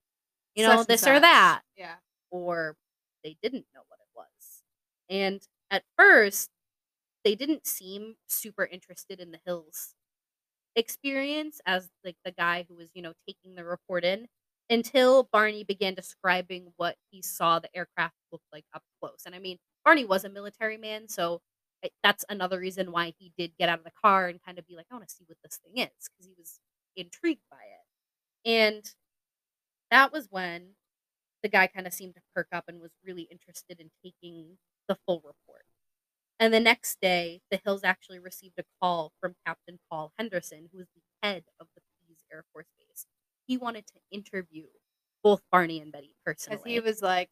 you know, and this or that," Yeah. or they didn't know what it was. And at first, they didn't seem super interested in the hills experience as like the guy who was, you know, taking the report in until Barney began describing what he saw the aircraft looked like up close. And I mean, Barney was a military man, so that's another reason why he did get out of the car and kind of be like, I want to see what this thing is because he was intrigued by it. And that was when the guy kind of seemed to perk up and was really interested in taking the full report. And the next day, the Hills actually received a call from Captain Paul Henderson, who was the head of the Pease Air Force Base. He wanted to interview both Barney and Betty personally. Because he was like,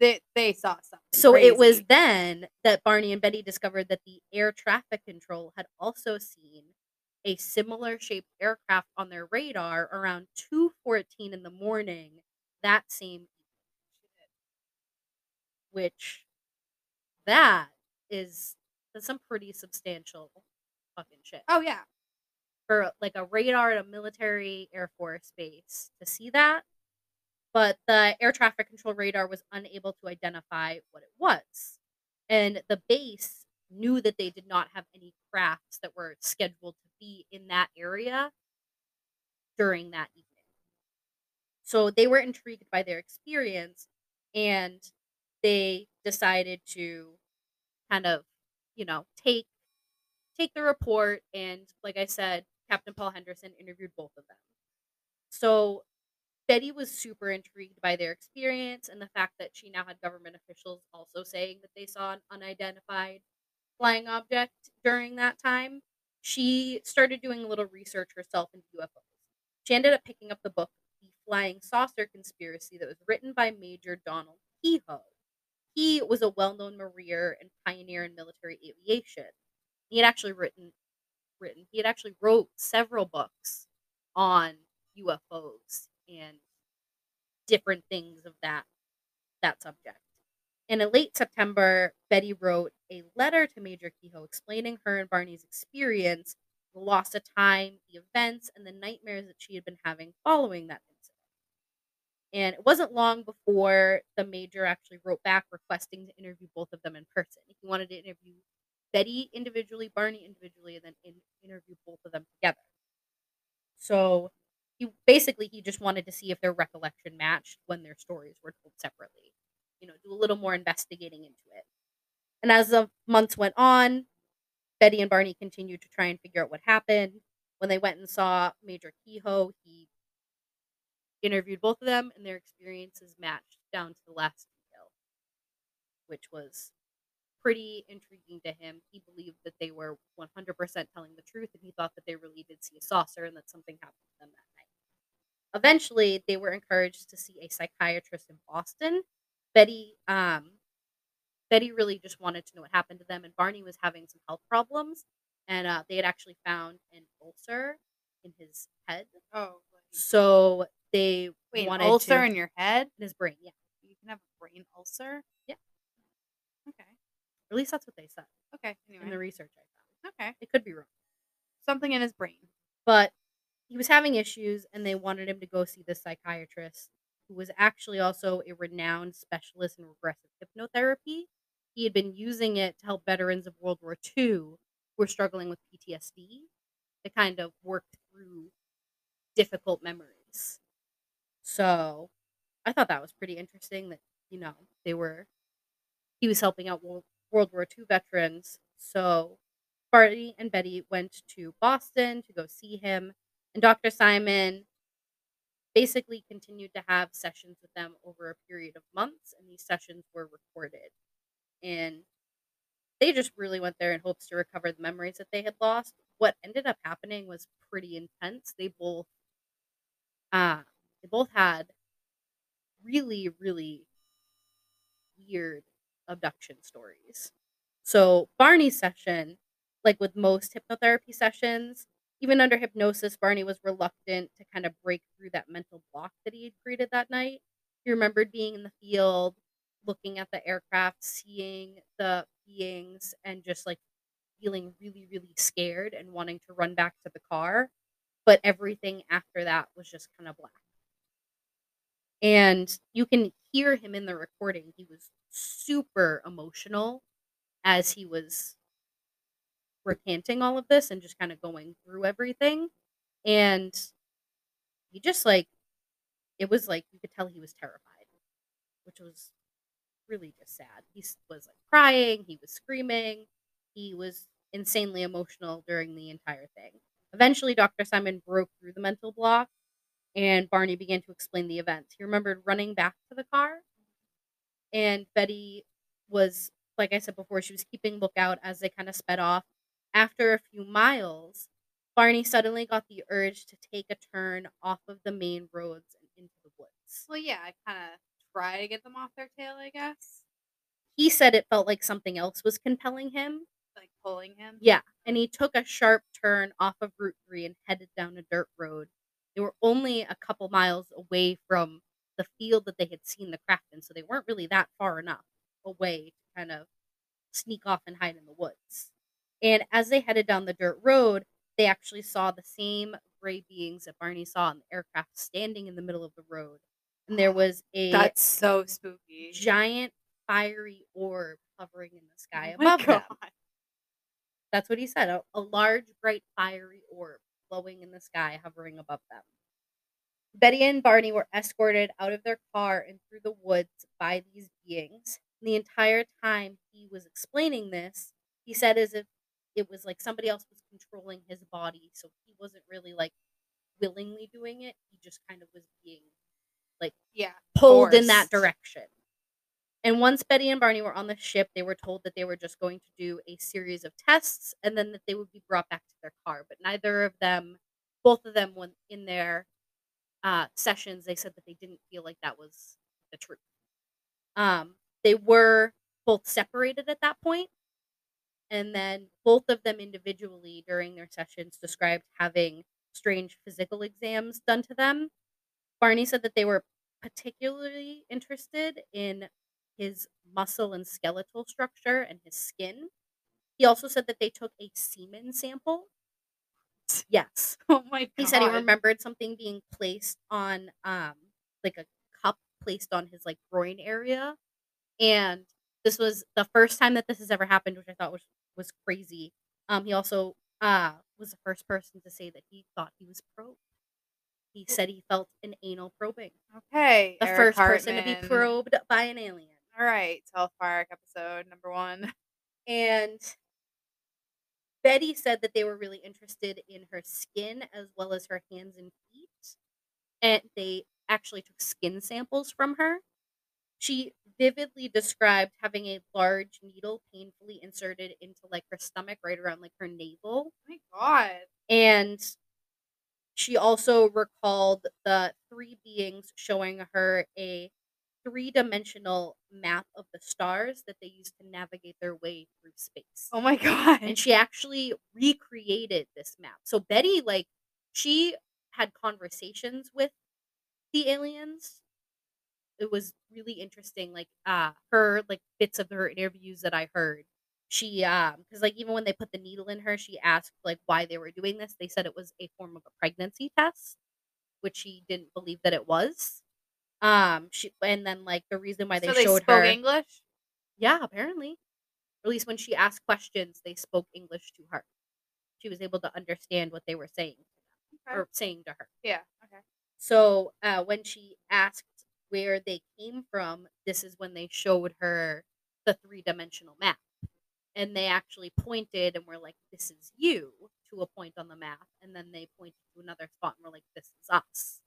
they they saw something. So it was then that Barney and Betty discovered that the air traffic control had also seen a similar shaped aircraft on their radar around 2:14 in the morning that same evening. Which that is that's some pretty substantial fucking shit. Oh yeah. For like a radar at a military air force base to see that but the air traffic control radar was unable to identify what it was. And the base knew that they did not have any crafts that were scheduled to be in that area during that evening. So they were intrigued by their experience and they decided to kind of, you know, take take the report and like I said, Captain Paul Henderson interviewed both of them. So Betty was super intrigued by their experience and the fact that she now had government officials also saying that they saw an unidentified flying object during that time. She started doing a little research herself into UFOs. She ended up picking up the book, The Flying Saucer Conspiracy, that was written by Major Donald Keyhoe. He was a well-known mariner and pioneer in military aviation. He had actually written written he had actually wrote several books on UFOs and different things of that that subject. And in late September, Betty wrote a letter to Major Keyhoe explaining her and Barney's experience, the loss of time, the events, and the nightmares that she had been having following that. And it wasn't long before the major actually wrote back requesting to interview both of them in person. He wanted to interview Betty individually, Barney individually, and then in, interview both of them together. So he basically he just wanted to see if their recollection matched when their stories were told separately. You know, do a little more investigating into it. And as the months went on, Betty and Barney continued to try and figure out what happened. When they went and saw Major Keyhoe, he interviewed both of them, and their experiences matched down to the last detail, which was pretty intriguing to him. He believed that they were 100% telling the truth, and he thought that they really did see a saucer and that something happened to them that night. Eventually, they were encouraged to see a psychiatrist in Boston. Betty, um, Betty really just wanted to know what happened to them, and Barney was having some health problems, and uh, they had actually found an ulcer in his head. Oh, So they wait, wanted ulcer to, in your head? in his brain. Yeah, You can have a brain ulcer. Yeah. Okay. at least that's what they said Okay. in the research I found. okay. It could be wrong. Something in his brain. but he was having issues and they wanted him to go see the psychiatrist who was actually also a renowned specialist in regressive hypnotherapy he had been using it to help veterans of world war ii who were struggling with ptsd to kind of work through difficult memories so i thought that was pretty interesting that you know they were he was helping out world, war ii veterans so Barney and Betty went to Boston to go see him, and Dr. Simon basically continued to have sessions with them over a period of months, and these sessions were recorded. And they just really went there in hopes to recover the memories that they had lost. What ended up happening was pretty intense. They both uh they both had really, really weird abduction stories. So Barney's session like with most hypnotherapy sessions, even under hypnosis, Barney was reluctant to kind of break through that mental block that he had created that night. He remembered being in the field, looking at the aircraft, seeing the beings, and just like feeling really, really scared and wanting to run back to the car. But everything after that was just kind of black. And you can hear him in the recording. He was super emotional as he was recanting all of this and just kind of going through everything. And he just like, it was like you could tell he was terrified, which was really just sad. He was like crying, he was screaming, he was insanely emotional during the entire thing. Eventually, Dr. Simon broke through the mental block and Barney began to explain the events. He remembered running back to the car, and Betty was, like I said before, she was keeping lookout as they kind of sped off. After a few miles, Barney suddenly got the urge to take a turn off of the main roads and into the woods. Well, yeah, I kind of try to get them off their tail, I guess. He said it felt like something else was compelling him. Like pulling him. Yeah, and he took a sharp turn off of Route 3 and headed down a dirt road. They were only a couple miles away from the field that they had seen the craft in, so they weren't really that far enough away to kind of sneak off and hide in the woods. And as they headed down the dirt road, they actually saw the same gray beings that Barney saw in the aircraft standing in the middle of the road. And there was a That's so spooky. giant fiery orb hovering in the sky Oh above them. That's what he said. A, a large, bright, fiery orb glowing in the sky, hovering above them. Betty and Barney were escorted out of their car and through the woods by these beings. And the entire time he was explaining this, he said as if it was like somebody else was controlling his body. So he wasn't really like willingly doing it. He just kind of was being like Yeah. pulled in that direction. And once Betty and Barney were on the ship, they were told that they were just going to do a series of tests and then that they would be brought back to their car. But neither of them, both of them, when in their uh, sessions, they said that they didn't feel like that was the truth. Um, they were both separated at that point, and then both of them individually during their sessions described having strange physical exams done to them. Barney said that they were particularly interested in his muscle and skeletal structure and his skin. He also said that they took a semen sample. Yes. Oh my god. He said he remembered something being placed on um like a cup placed on his like groin area. And this was the first time that this has ever happened, which I thought was was crazy. Um he also uh was the first person to say that he thought he was probed. He said he felt an anal probing. Okay. The Eric first person to be probed by an alien. All right. South Park episode number one. And Betty said that they were really interested in her skin as well as her hands and feet. And they actually took skin samples from her. She vividly described having a large needle painfully inserted into like her stomach right around like her navel. Oh my god. And she also recalled the three beings showing her a three dimensional map of the stars that they used to navigate their way through space. Oh my god. And she actually recreated this map. So Betty, like, she had conversations with the aliens. It was really interesting. Like, uh, her like bits of her interviews that I heard. She um because like even when they put the needle in her, she asked like why they were doing this. They said it was a form of a pregnancy test, which she didn't believe that it was. Um, she and then like the reason why they so they showed spoke her, English. yeah, apparently, or at least when she asked questions, they spoke English to her. She was able to understand what they were saying Okay. or saying to her. Yeah. Okay. So uh, when she asked where they came from, this is when they showed her the three dimensional map. And they actually pointed and were like, This is you to a point on the map. And then they pointed to another spot and were like, This is us.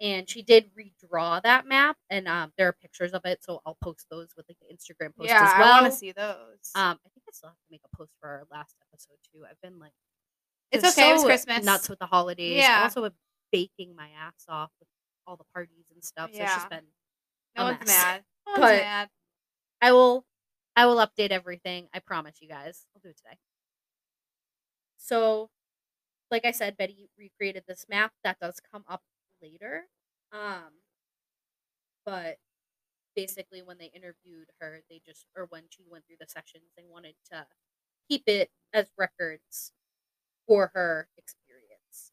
And she did redraw that map, and um, there are pictures of it, so I'll post those with like the Instagram post yeah, as well. I want to see those. Um, I think I still have to make a post for our last episode too. I've been like, It's okay, it was so Christmas. nuts with the holidays. Yeah. Also have baking my ass off with all the parties and stuff. So it's just Yeah. been. no one's mess. mad. No one's But- mad. I will, I will update everything. I promise you guys. I'll do it today. So, like I said, Betty recreated this map. That does come up later. Um, but basically, when they interviewed her, they just, or when she went through the sessions, they wanted to keep it as records for her experience.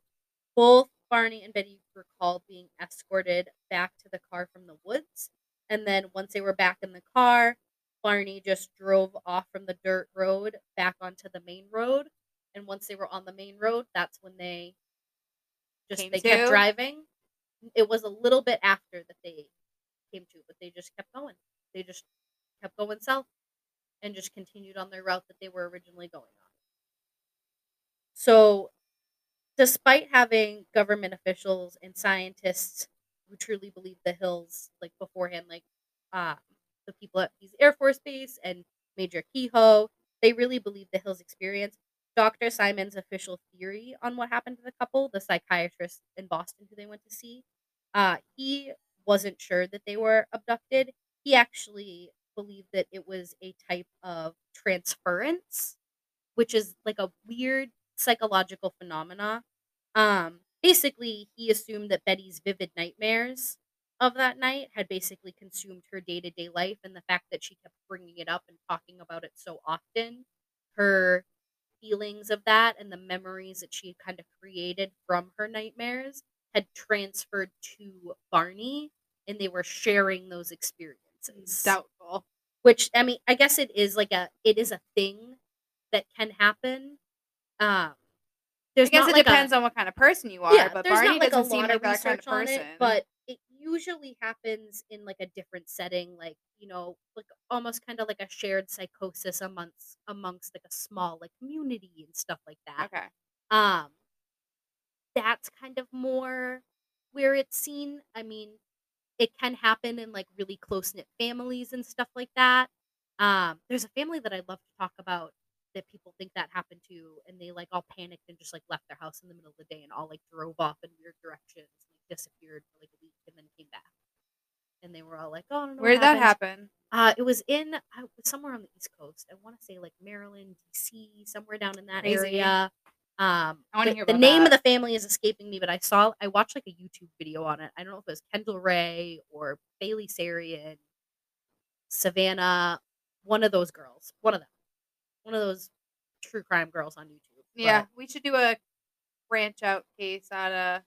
Both Barney and Betty recalled being escorted back to the car from the woods. And then once they were back in the car, Barney just drove off from the dirt road back onto the main road. And once they were on the main road, that's when they just Came they kept driving. It was a little bit after that they came to, but they just kept going. They just kept going south and just continued on their route that they were originally going on. So, despite having government officials and scientists who truly believe the hills, like beforehand, like um, the people at Pease Air Force Base and Major Keyhoe, they really believe the hills experience. Dr. Simon's official theory on what happened to the couple, the psychiatrist in Boston who they went to see, uh, he wasn't sure that they were abducted. He actually believed that it was a type of transference, which is like a weird psychological phenomena. Um, basically, he assumed that Betty's vivid nightmares of that night had basically consumed her day to day life, and the fact that she kept bringing it up and talking about it so often, her feelings of that and the memories that she had kind of created from her nightmares had transferred to Barney, and they were sharing those experiences Doubtful. which I mean, I guess it is like a it is a thing that can happen. Um, there's I guess it like depends a, on what kind of person you are, yeah, but Barney not like doesn't seem like that kind of person. it, but it usually happens in like a different setting, like you know, like almost kind of like a shared psychosis amongst amongst like a small like community and stuff like that. okay. Um, that's kind of more where it's seen. I mean, it can happen in like really close knit families and stuff like that. Um, there's a family that I love to talk about that people think that happened to, and they like all panicked and just like left their house in the middle of the day and all like drove off in weird directions, and like disappeared for like a week and then came back. and they were all like, "Oh, I don't know Where did that happen? Uh, it was in uh, somewhere on the East Coast. I want to say like Maryland, DC, somewhere down in that Crazy. area. Um, I wanna the, hear the name of the family is escaping me, but I saw I watched like a YouTube video on it. I don't know if it was Kendall Rae or Bailey Sarian, Savannah, one of those girls, one of them, one of those true crime girls on YouTube. Yeah, But- we should do a branch out case out of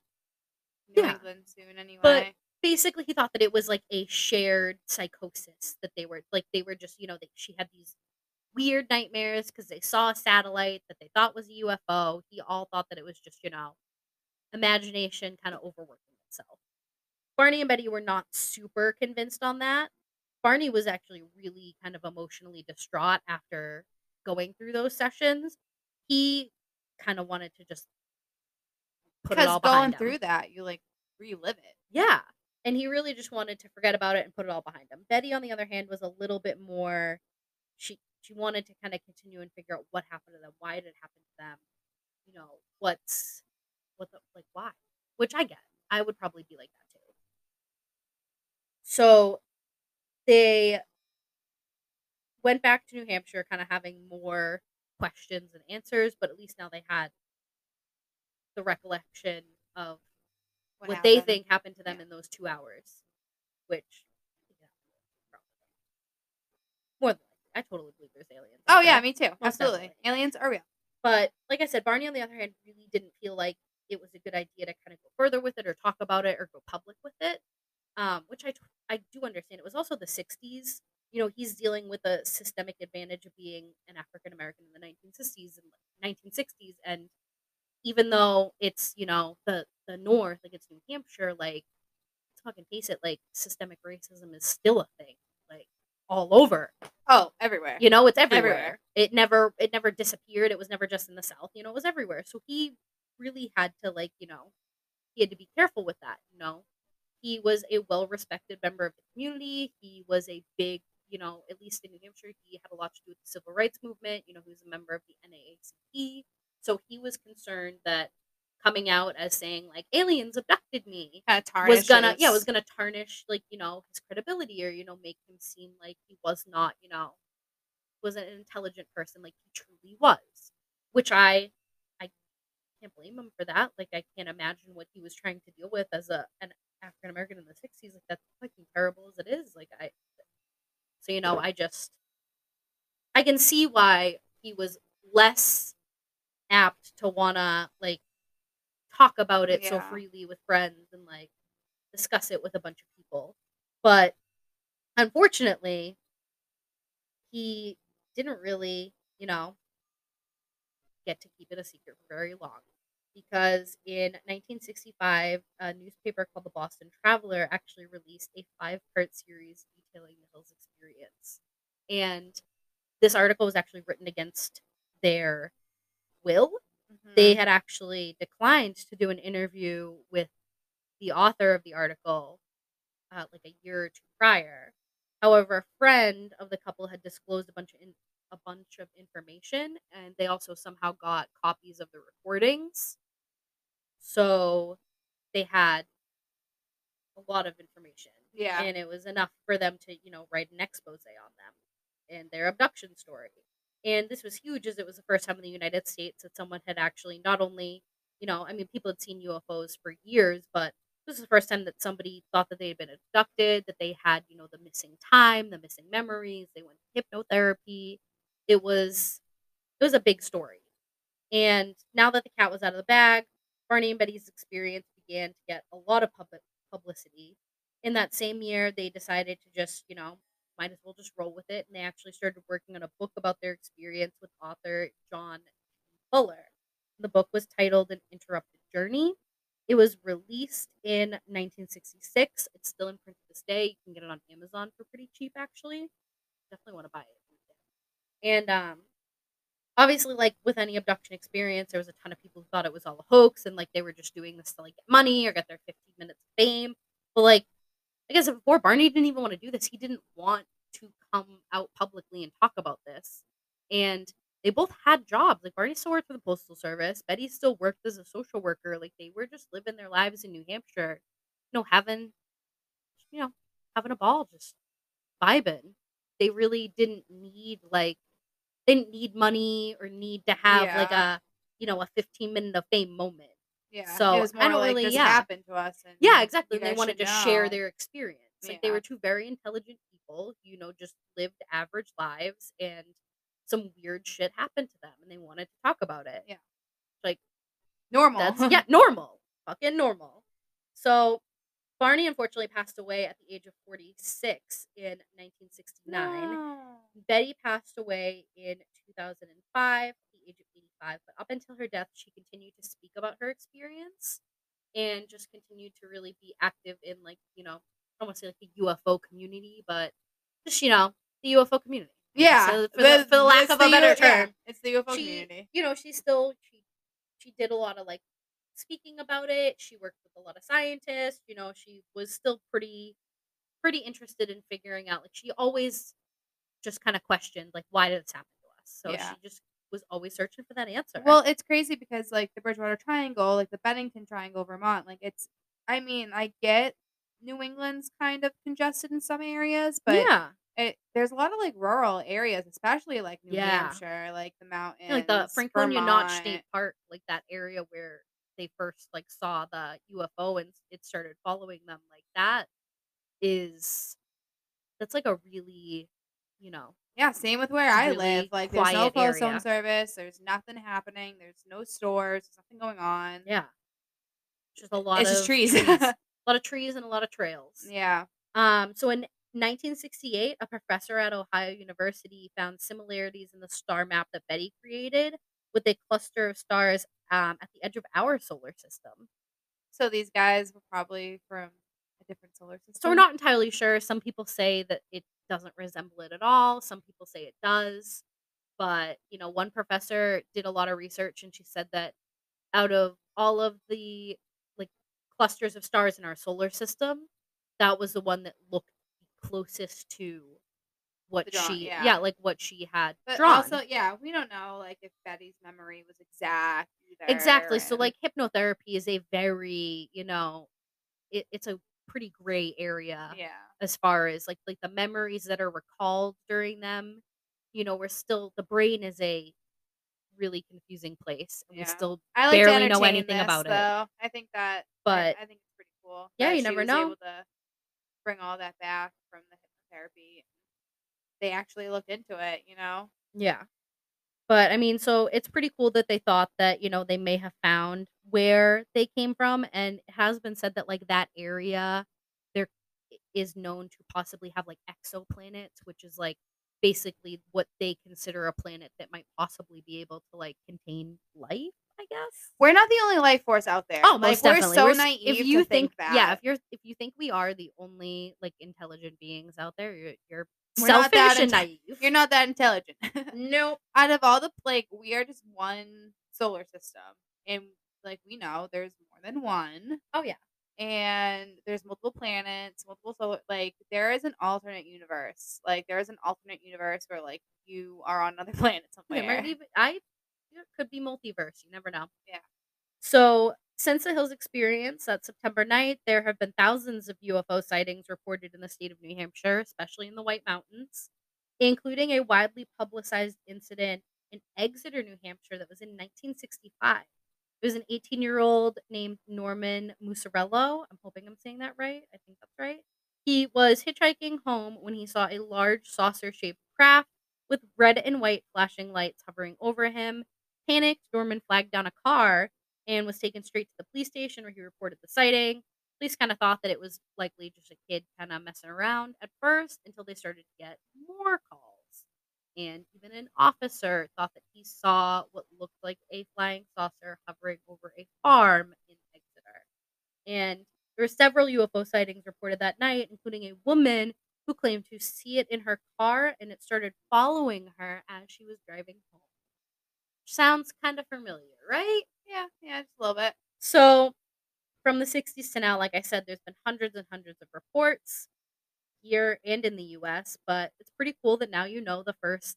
New Yeah. England soon anyway. But basically he thought that it was like a shared psychosis that they were like they were just you know they, she had these weird nightmares because they saw a satellite that they thought was a ufo he all thought that it was just you know imagination kind of overworking itself barney and betty were not super convinced on that barney was actually really kind of emotionally distraught after going through those sessions he kind of wanted to just put it all because going him. through that, you like relive it. Yeah. And he really just wanted to forget about it and put it all behind him. Betty, on the other hand, was a little bit more she she wanted to kind of continue and figure out what happened to them, why did it happen to them, you know, what's what the like why. Which I get. I would probably be like that too. So they went back to New Hampshire kind of having more questions and answers, but at least now they had the recollection of what, they think happened to them Yeah. in those two hours, which yeah, probably. more than likely, I totally believe there's aliens. Oh yeah, there. me too. Absolutely. definitely. Aliens are real. But like I said, Barney on the other hand really didn't feel like it was a good idea to kind of go further with it or talk about it or go public with it, um, which I do understand. It was also the '60s. You know, he's dealing with a systemic advantage of being an African American in the 1960s and 1960s, and even though it's you know the the North, like it's New Hampshire, like let's fucking face it, like systemic racism is still a thing, all over. Oh, everywhere. You know, it's everywhere. Everywhere. It never it never disappeared. It was never just in the South. You know, it was everywhere. So he really had to like, you know, he had to be careful with that, you know. He was a well respected member of the community. He was a big, you know, at least in New Hampshire, he had a lot to do with the civil rights movement. You know, he was a member of the NAACP. So he was concerned that coming out as saying like aliens abducted me Kind of was gonna yeah was gonna tarnish like you know his credibility or you know make him seem like he was not you know wasn't an intelligent person like he truly was which i i can't blame him for that like i can't imagine what he was trying to deal with as a an african american in the 60s like that's fucking terrible as it is like i so you know i just i can see why he was less apt to wanna like talk about it so freely with friends and like discuss it with a bunch of people. But unfortunately, he didn't really, you know, get to keep it a secret for very long. Because in 1965, a newspaper called the Boston Traveler actually released a five part series detailing the Hills experience. And this article was actually written against their will Mhm. they had actually declined to do an interview with the author of the article uh, like a year or two prior. However, a friend of the couple had disclosed a bunch of in- a bunch of information, and they also somehow got copies of the recordings. So they had a lot of information, yeah. and it was enough for them to you know write an expose on them and their abduction story and this was huge as it was the first time in the united states that someone had actually not only you know i mean people had seen ufos for years but this was the first time that somebody thought that they had been abducted that they had you know the missing time the missing memories they went to hypnotherapy. It was it was a big story. And now that the cat was out of the bag barney and betty's experience began to get a lot of public publicity. In that same year they decided to just you know might as well just roll with it. And they actually started working on a book about their experience with author john fuller. The book was titled an interrupted journey. It was released in 1966 it's still in print to this day. You can get it on amazon for pretty cheap actually. Definitely want to buy it. And um obviously like with any abduction experience there was a ton of people who thought it was all a hoax and like they were just doing this to like get money or get their 15 minutes of fame. But like like I said before, Barney didn't even want to do this. He didn't want to come out publicly and talk about this. And they both had jobs. Like Barney still worked for the Postal Service. Betty still worked as a social worker. Like they were just living their lives in New Hampshire, you know, having, you know, having a ball, just vibing. They really didn't need like they didn't need money or need to have like a you know a 15 minute of fame moment. Yeah, So, it was I don't like really yeah. happened to us, and Yeah, exactly. They wanted to should share their experience. Like they were two very intelligent people, you know, just lived average lives and some weird shit happened to them and they wanted to talk about it. Yeah. Like normal. that's yeah, normal. Fucking normal. So Barney unfortunately passed away at the age of 46 in 1969. No. Betty passed away in 2005 at the age of 85, but up until her death, she continued to speak about her experience and just continued to really be active in, like, you know, I don't want to say like the UFO community, but just, you know, the UFO community. Yeah, So for, the, for the lack of a better U- yeah, term, it's the UFO she, community. you know, she still, she, she did a lot of like speaking about it. She worked with a lot of scientists, you know, she was still pretty, pretty interested in figuring out, like, she always just kind of questioned like why did this happen to us so Yeah. she just was always searching for that answer Well, it's crazy because like the Bridgewater Triangle, like the Bennington Triangle, Vermont, like it's. I mean, I get New England's kind of congested in some areas, but yeah it there's a lot of like rural areas, especially like New Yeah. Hampshire, like the mountains, Yeah, like the franconia notch state park like that area where they first like saw the ufo and it started following them like that is that's like a really you know Yeah, same with where I live. Like there's no quiet cell phone service. There's nothing happening. There's no stores. There's nothing going on. yeah just a lot it's of just trees. a lot of trees and a lot of trails yeah. Um, so in 1968, a professor at Ohio University found similarities in the star map that Betty created with a cluster of stars um, at the edge of our solar system. So these guys were probably from a different solar system. So we're not entirely sure. Some people say that it doesn't resemble it at all. Some people say it does. But, you know, one professor did a lot of research and she said that out of all of the like clusters of stars in our solar system, that was the one that looked closest to what she yeah. yeah. like what she had But drawn. also, yeah, we don't know like if Betty's memory was exact. Either, exactly. So like hypnotherapy is a very, you know, it, it's a pretty gray area. yeah, as far as like like the memories that are recalled during them you know we're still the brain is a really confusing place and Yeah. we still I like barely know anything this, about it. I think that, But- I, think it's pretty cool. Yeah, you never know. Able to bring all that back from the hypnotherapy. They actually looked into it, you know. yeah but i mean so it's pretty cool that they thought that you know they may have found where they came from and it has been said that like that area there is known to possibly have like exoplanets which is like basically what they consider a planet that might possibly be able to like contain life i guess We're not the only life force out there. Oh, like, most we're so We're naive if you to think, that. yeah, if you're if you think we are the only like intelligent beings out there, you're you're We're selfish and naive. you're not that intelligent. nope. out of all the like we are just one solar system and like we know there's more than one Oh yeah. and there's multiple planets multiple solar like there is an alternate universe like there is an alternate universe where like you are on another planet somewhere There might even I it could be multiverse. You never know. Yeah. So since the Hills experience that September 9th, there have been thousands of UFO sightings reported in the state of New Hampshire, especially in the White Mountains, including a widely publicized incident in Exeter, New Hampshire that was in 1965. It was an 18 year old named Norman Muscarello. I'm hoping I'm saying that right. I think that's right. He was hitchhiking home when he saw a large saucer shaped craft with red and white flashing lights hovering over him. Panicked, Norman flagged down a car and was taken straight to the police station where he reported the sighting. Police kind of thought that it was likely just a kid kind of messing around at first until they started to get more calls. And even an officer thought that he saw what looked like a flying saucer hovering over a farm in Exeter. And there were several UFO sightings reported that night, including a woman who claimed to see it in her car and it started following her as she was driving home. Sounds kind of familiar, right? Yeah yeah just a little bit So, from the 60s to now, like I said, there's been hundreds and hundreds of reports here and in the US, but it's pretty cool that now you know the first,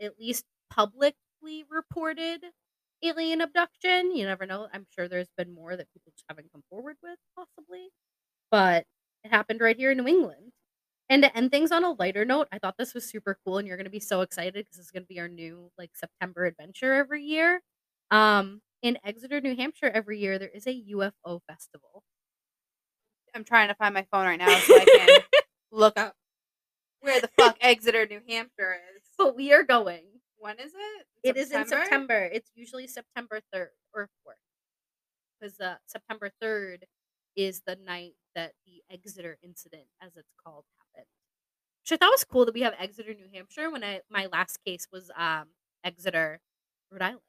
at least publicly reported alien abduction. You never know. I'm sure there's been more that people haven't come forward with, possibly. But It happened right here in New England. And to end things on a lighter note, I thought this was super cool, and you're gonna be so excited because this is gonna be our new like September adventure every year. Um, in Exeter, New Hampshire, every year there is a UFO festival. I'm trying to find my phone right now so I can look up where the fuck Exeter, New Hampshire is. But we are going. When is it? It is in September. It's usually September 3rd or 4th. Because uh, September 3rd is the night that the Exeter incident, as it's called, happened. Which I thought was cool that we have Exeter, New Hampshire. When I my last case was um Exeter, Rhode Island.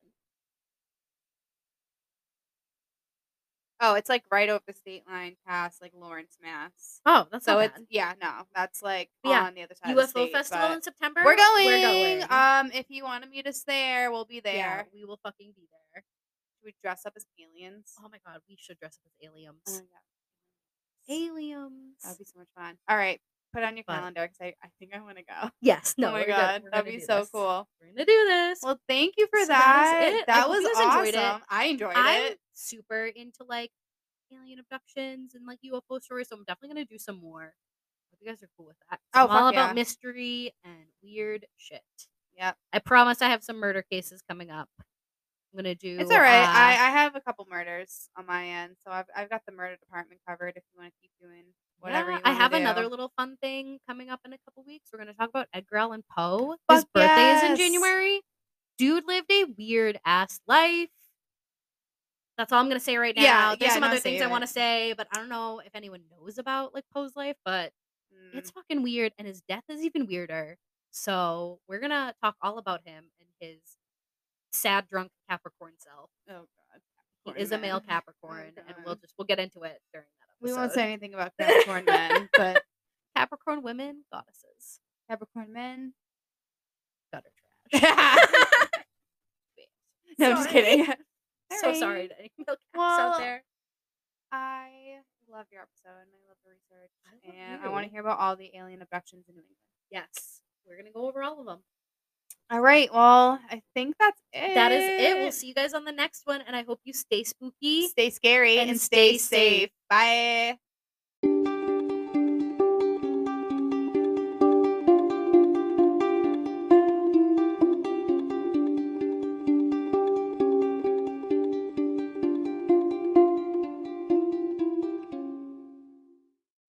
Oh, it's like right over the state line past like Lawrence, Mass. Oh, that's So not it's bad. yeah, no, that's like Yeah, on the other side of the UFO state. festival but in September. We're going. We're going. Um, if you want to meet us there, we'll be there. Yeah, we will fucking be there. Should we dress up as aliens? Oh my god, we should dress up as aliens. Oh my God. aliens. That'd be so much fun. All right, put on your Fun. calendar because I, I think I want to go. yes. No. oh my god, that'd be so this. cool. We're gonna do this. Well, thank you for So that that. That was guys enjoyed it. I enjoyed I'm it. super into like alien abductions and like UFO stories, so I'm definitely gonna do some more. Hope you guys are cool with that. 'cause Oh, I'm all about yeah. mystery and weird shit. Yep. I promise I have some murder cases coming up. I'm gonna do. It's all right. uh, I, I have a couple murders on my end, so I've I've got the murder department covered. If you want to keep doing whatever yeah, I have do. another little fun thing coming up in a couple weeks. We're gonna talk about Edgar Allan Poe. His Fuck birthday is in. January. Dude lived a weird ass life. That's all I'm gonna say right now. Yeah, There's yeah, some other things say I want to say, but I don't know if anyone knows about like Poe's life, but Mm. it's fucking weird and his death is even weirder. So we're gonna talk all about him and his sad drunk Capricorn self. oh god, He Capricorn is a male. Capricorn, Oh, and we'll just we'll get into it during that we won't say anything about Capricorn men, but Capricorn women, goddesses, Capricorn men. gutter trash. no. I'm just kidding. so sorry to any milk caps Well, out there. I love your episode and I love the research, I love and I want to hear about all the alien abductions in New England. Yes, we're gonna go over all of them. All right. Well, I think that's it. That is it. We'll see you guys on the next one, and I hope you stay spooky. Stay scary and and, stay stay safe. safe. Bye.